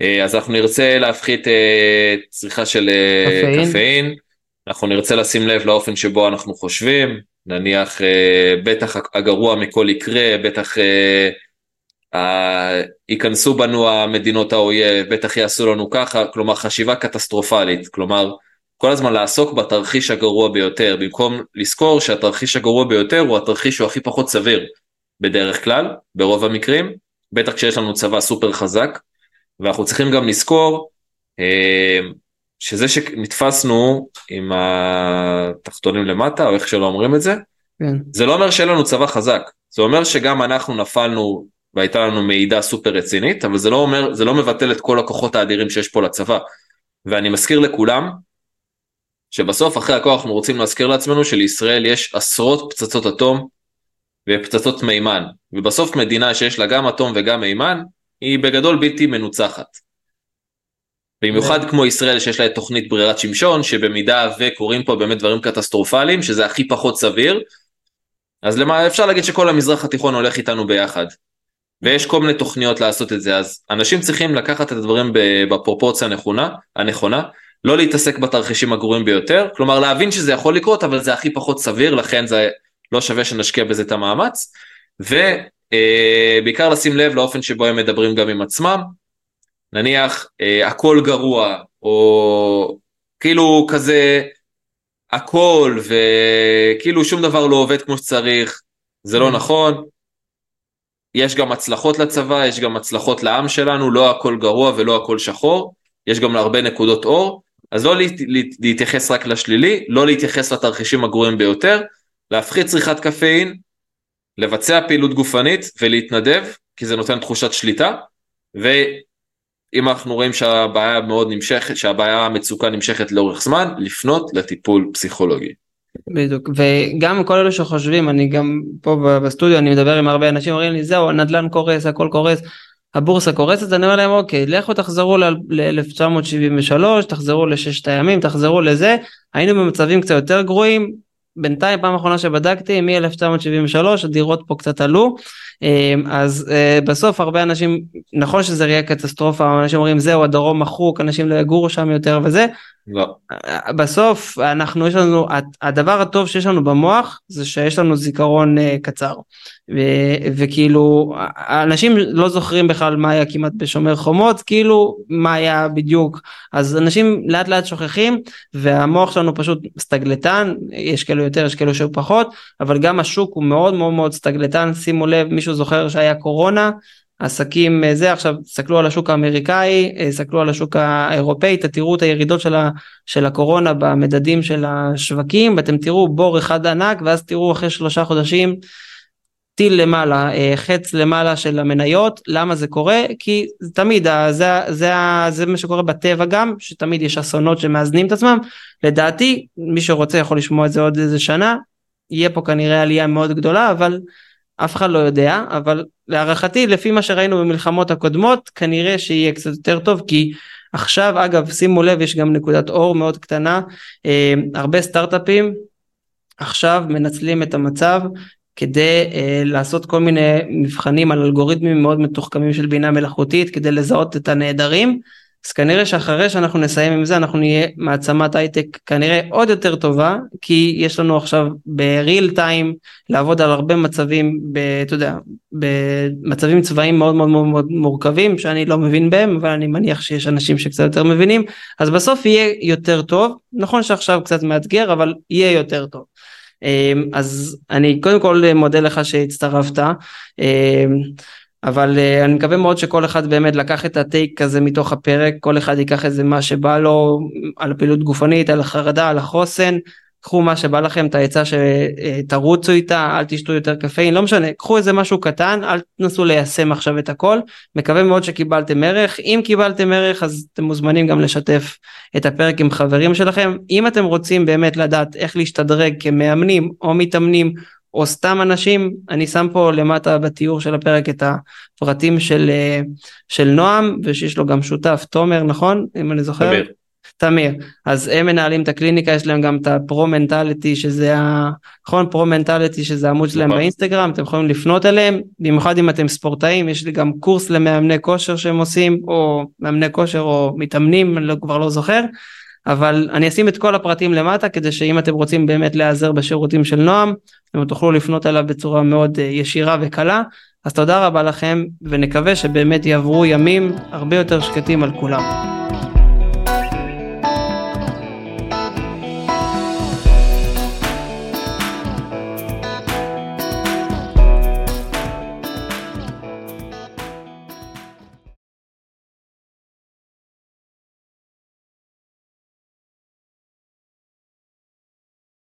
אה, אז אנחנו נרצה להפחית אה, צריכה של אה, קפאין. קפאין, אנחנו נרצה לשים לב לאופן שבו אנחנו חושבים, נניח בטח הגרוע מכל יקרה, בטח ייכנסו בנו המדינות האויב, בטח יעשו לנו ככה, כלומר חשיבה קטסטרופלית, כלומר כל הזמן לעסוק בתרחיש הגרוע ביותר, במקום לזכור שהתרחיש הגרוע ביותר הוא התרחיש שהוא הכי פחות סביר בדרך כלל, ברוב המקרים, בטח כשיש לנו צבא סופר חזק, ואנחנו צריכים גם לזכור אה, שזה שנתפסנו עם התחתונים למטה, או איך שלא אומרים את זה, כן. זה לא אומר שאין לנו צבא חזק. זה אומר שגם אנחנו נפלנו והייתה לנו מידע סופר רצינית, אבל זה לא אומר, זה לא מבטל את כל הכוחות האדירים שיש פה לצבא. ואני מזכיר לכולם, שבסוף אחרי הכל אנחנו רוצים להזכיר לעצמנו שלישראל יש עשרות פצצות אטום ופצצות מימן, ובסוף מדינה שיש לה גם אטום וגם מימן, היא בגדול בלתי מנוצחת. במיוחד כמו ישראל שיש לה את תוכנית ברירת שמשון, שבמידה וקורים פה באמת דברים קטסטרופליים, שזה הכי פחות סביר, אז למה אפשר להגיד שכל המזרח התיכון הולך איתנו ביחד. ויש כל מיני תוכניות לעשות את זה, אז אנשים צריכים לקחת את הדברים בפרופורציה הנכונה, הנכונה, לא להתעסק בתרחישים הגרועים ביותר, כלומר להבין שזה יכול לקרות אבל זה הכי פחות סביר, לכן זה לא שווה שנשקיע בזה את המאמץ, ובעיקר אה, לשים לב לאופן שבו הם מדברים גם עם עצמם, נניח אה, הכל גרוע, או כאילו כזה הכל וכאילו שום דבר לא עובד כמו שצריך, זה לא mm. נכון, יש גם הצלחות לצבא, יש גם הצלחות לעם שלנו, לא הכל גרוע ולא הכל שחור, יש גם הרבה נקודות אור, אז לא להתייחס רק לשלילי, לא להתייחס לתרחישים הגרועים ביותר, להפחית צריכת קפאין, לבצע פעילות גופנית ולהתנדב, כי זה נותן תחושת שליטה, ואם אנחנו רואים שהבעיה מאוד נמשכת, שהבעיה המצוקה נמשכת לאורך זמן, לפנות לטיפול פסיכולוגי. בדיוק. וגם כל אלה שחושבים אני גם פה בסטודיו אני מדבר עם הרבה אנשים אומרים לי זהו הנדל"ן קורס הכל קורס הבורסה קורסת. אני אומר להם אוקיי לכו תחזרו ל-1973 תחזרו לששת הימים תחזרו לזה. היינו במצבים קצת יותר גרועים. בינתיים פעם אחרונה שבדקתי מ-1973 הדירות פה קצת עלו. אמ, אז אה, בסוף הרבה אנשים נכון שזה יהיה קטסטרופה אנשים אומרים זהו הדרום מחוק אנשים לא יגורו שם יותר וזה לא. בסוף אנחנו יש לנו הדבר הטוב שיש לנו במוח זה שיש לנו זיכרון אה, קצר. ו- וכאילו אנשים לא זוכרים בכלל מה היה כמעט בשומר חומות כאילו מה היה בדיוק. אז אנשים לאט לאט שוכחים והמוח שלנו פשוט סטגלטן יש כאלו יותר יש כאלו שפחות אבל גם השוק הוא מאוד מאוד מאוד סטגלטן. שימו לב מישהו זוכר שהיה קורונה עסקים אה, זה עכשיו תסתכלו על השוק האמריקאי תסתכלו אה, על השוק האירופאי תראו את הירידות של, ה, של הקורונה במדדים של השווקים ואתם תראו בור אחד ענק ואז תראו אחרי שלושה חודשים טיל למעלה אה, חץ למעלה של המניות. למה זה קורה? כי תמיד זה, זה, זה מה שקורה בטבע גם שתמיד יש אסונות שמאזנים את עצמם. לדעתי מי שרוצה יכול לשמוע את זה עוד איזה שנה. יהיה פה כנראה עלייה מאוד גדולה אבל אף אחד לא יודע אבל להערכתי לפי מה שראינו במלחמות הקודמות כנראה שיהיה קצת יותר טוב כי עכשיו אגב שימו לב יש גם נקודת אור מאוד קטנה אה, הרבה סטארט-אפים עכשיו מנצלים את המצב כדי אה, לעשות כל מיני מבחנים על אלגוריתמים מאוד מתוחכמים של בינה מלאכותית כדי לזהות את הנעדרים אז כנראה שאחרי שאנחנו נסיים עם זה אנחנו נהיה מעצמת הייטק כנראה עוד יותר טובה כי יש לנו עכשיו בריל טיים לעבוד על הרבה מצבים ב, אתה יודע במצבים צבאיים מאוד מאוד מאוד מורכבים שאני לא מבין בהם אבל אני מניח שיש אנשים שקצת יותר מבינים אז בסוף יהיה יותר טוב נכון שעכשיו קצת מאתגר אבל יהיה יותר טוב. אמ, אז אני קודם כל מודה לך שהצטרפת. אבל uh, אני מקווה מאוד שכל אחד באמת לקח את הטייק הזה מתוך הפרק, כל אחד ייקח איזה מה שבא לו על הפעילות גופנית, על החרדה, על החוסן, קחו מה שבא לכם, את העצה שתרוצו איתה, אל תשתו יותר קפאין, לא משנה, קחו איזה משהו קטן, אל תנסו ליישם עכשיו את הכל, מקווה מאוד שקיבלתם ערך, אם קיבלתם ערך אז אתם מוזמנים גם לשתף את הפרק עם חברים שלכם, אם אתם רוצים באמת לדעת איך להשתדרג כמאמנים או מתאמנים או סתם אנשים, אני שם פה למטה בתיאור של הפרק את הפרטים של, אה, של נועם, ושיש לו גם שותף, תומר, נכון? אם אני זוכר? תמיר. תמיר. אז הם מנהלים את הקליניקה, יש להם גם את הפרו-מנטליטי, שזה ה... נכון? פרו-מנטליטי, שזה העמוד שלהם נכון. באינסטגרם, אתם יכולים לפנות אליהם, במיוחד אם אתם ספורטאים, יש לי גם קורס למאמני כושר שהם עושים, או מאמני כושר או מתאמנים, אני לא, כבר לא זוכר. אבל אני אשים את כל הפרטים למטה כדי שאם אתם רוצים באמת להיעזר בשירותים של נועם אתם תוכלו לפנות אליו בצורה מאוד אה, ישירה וקלה אז תודה רבה לכם ונקווה שבאמת יעברו ימים הרבה יותר שקטים על כולם.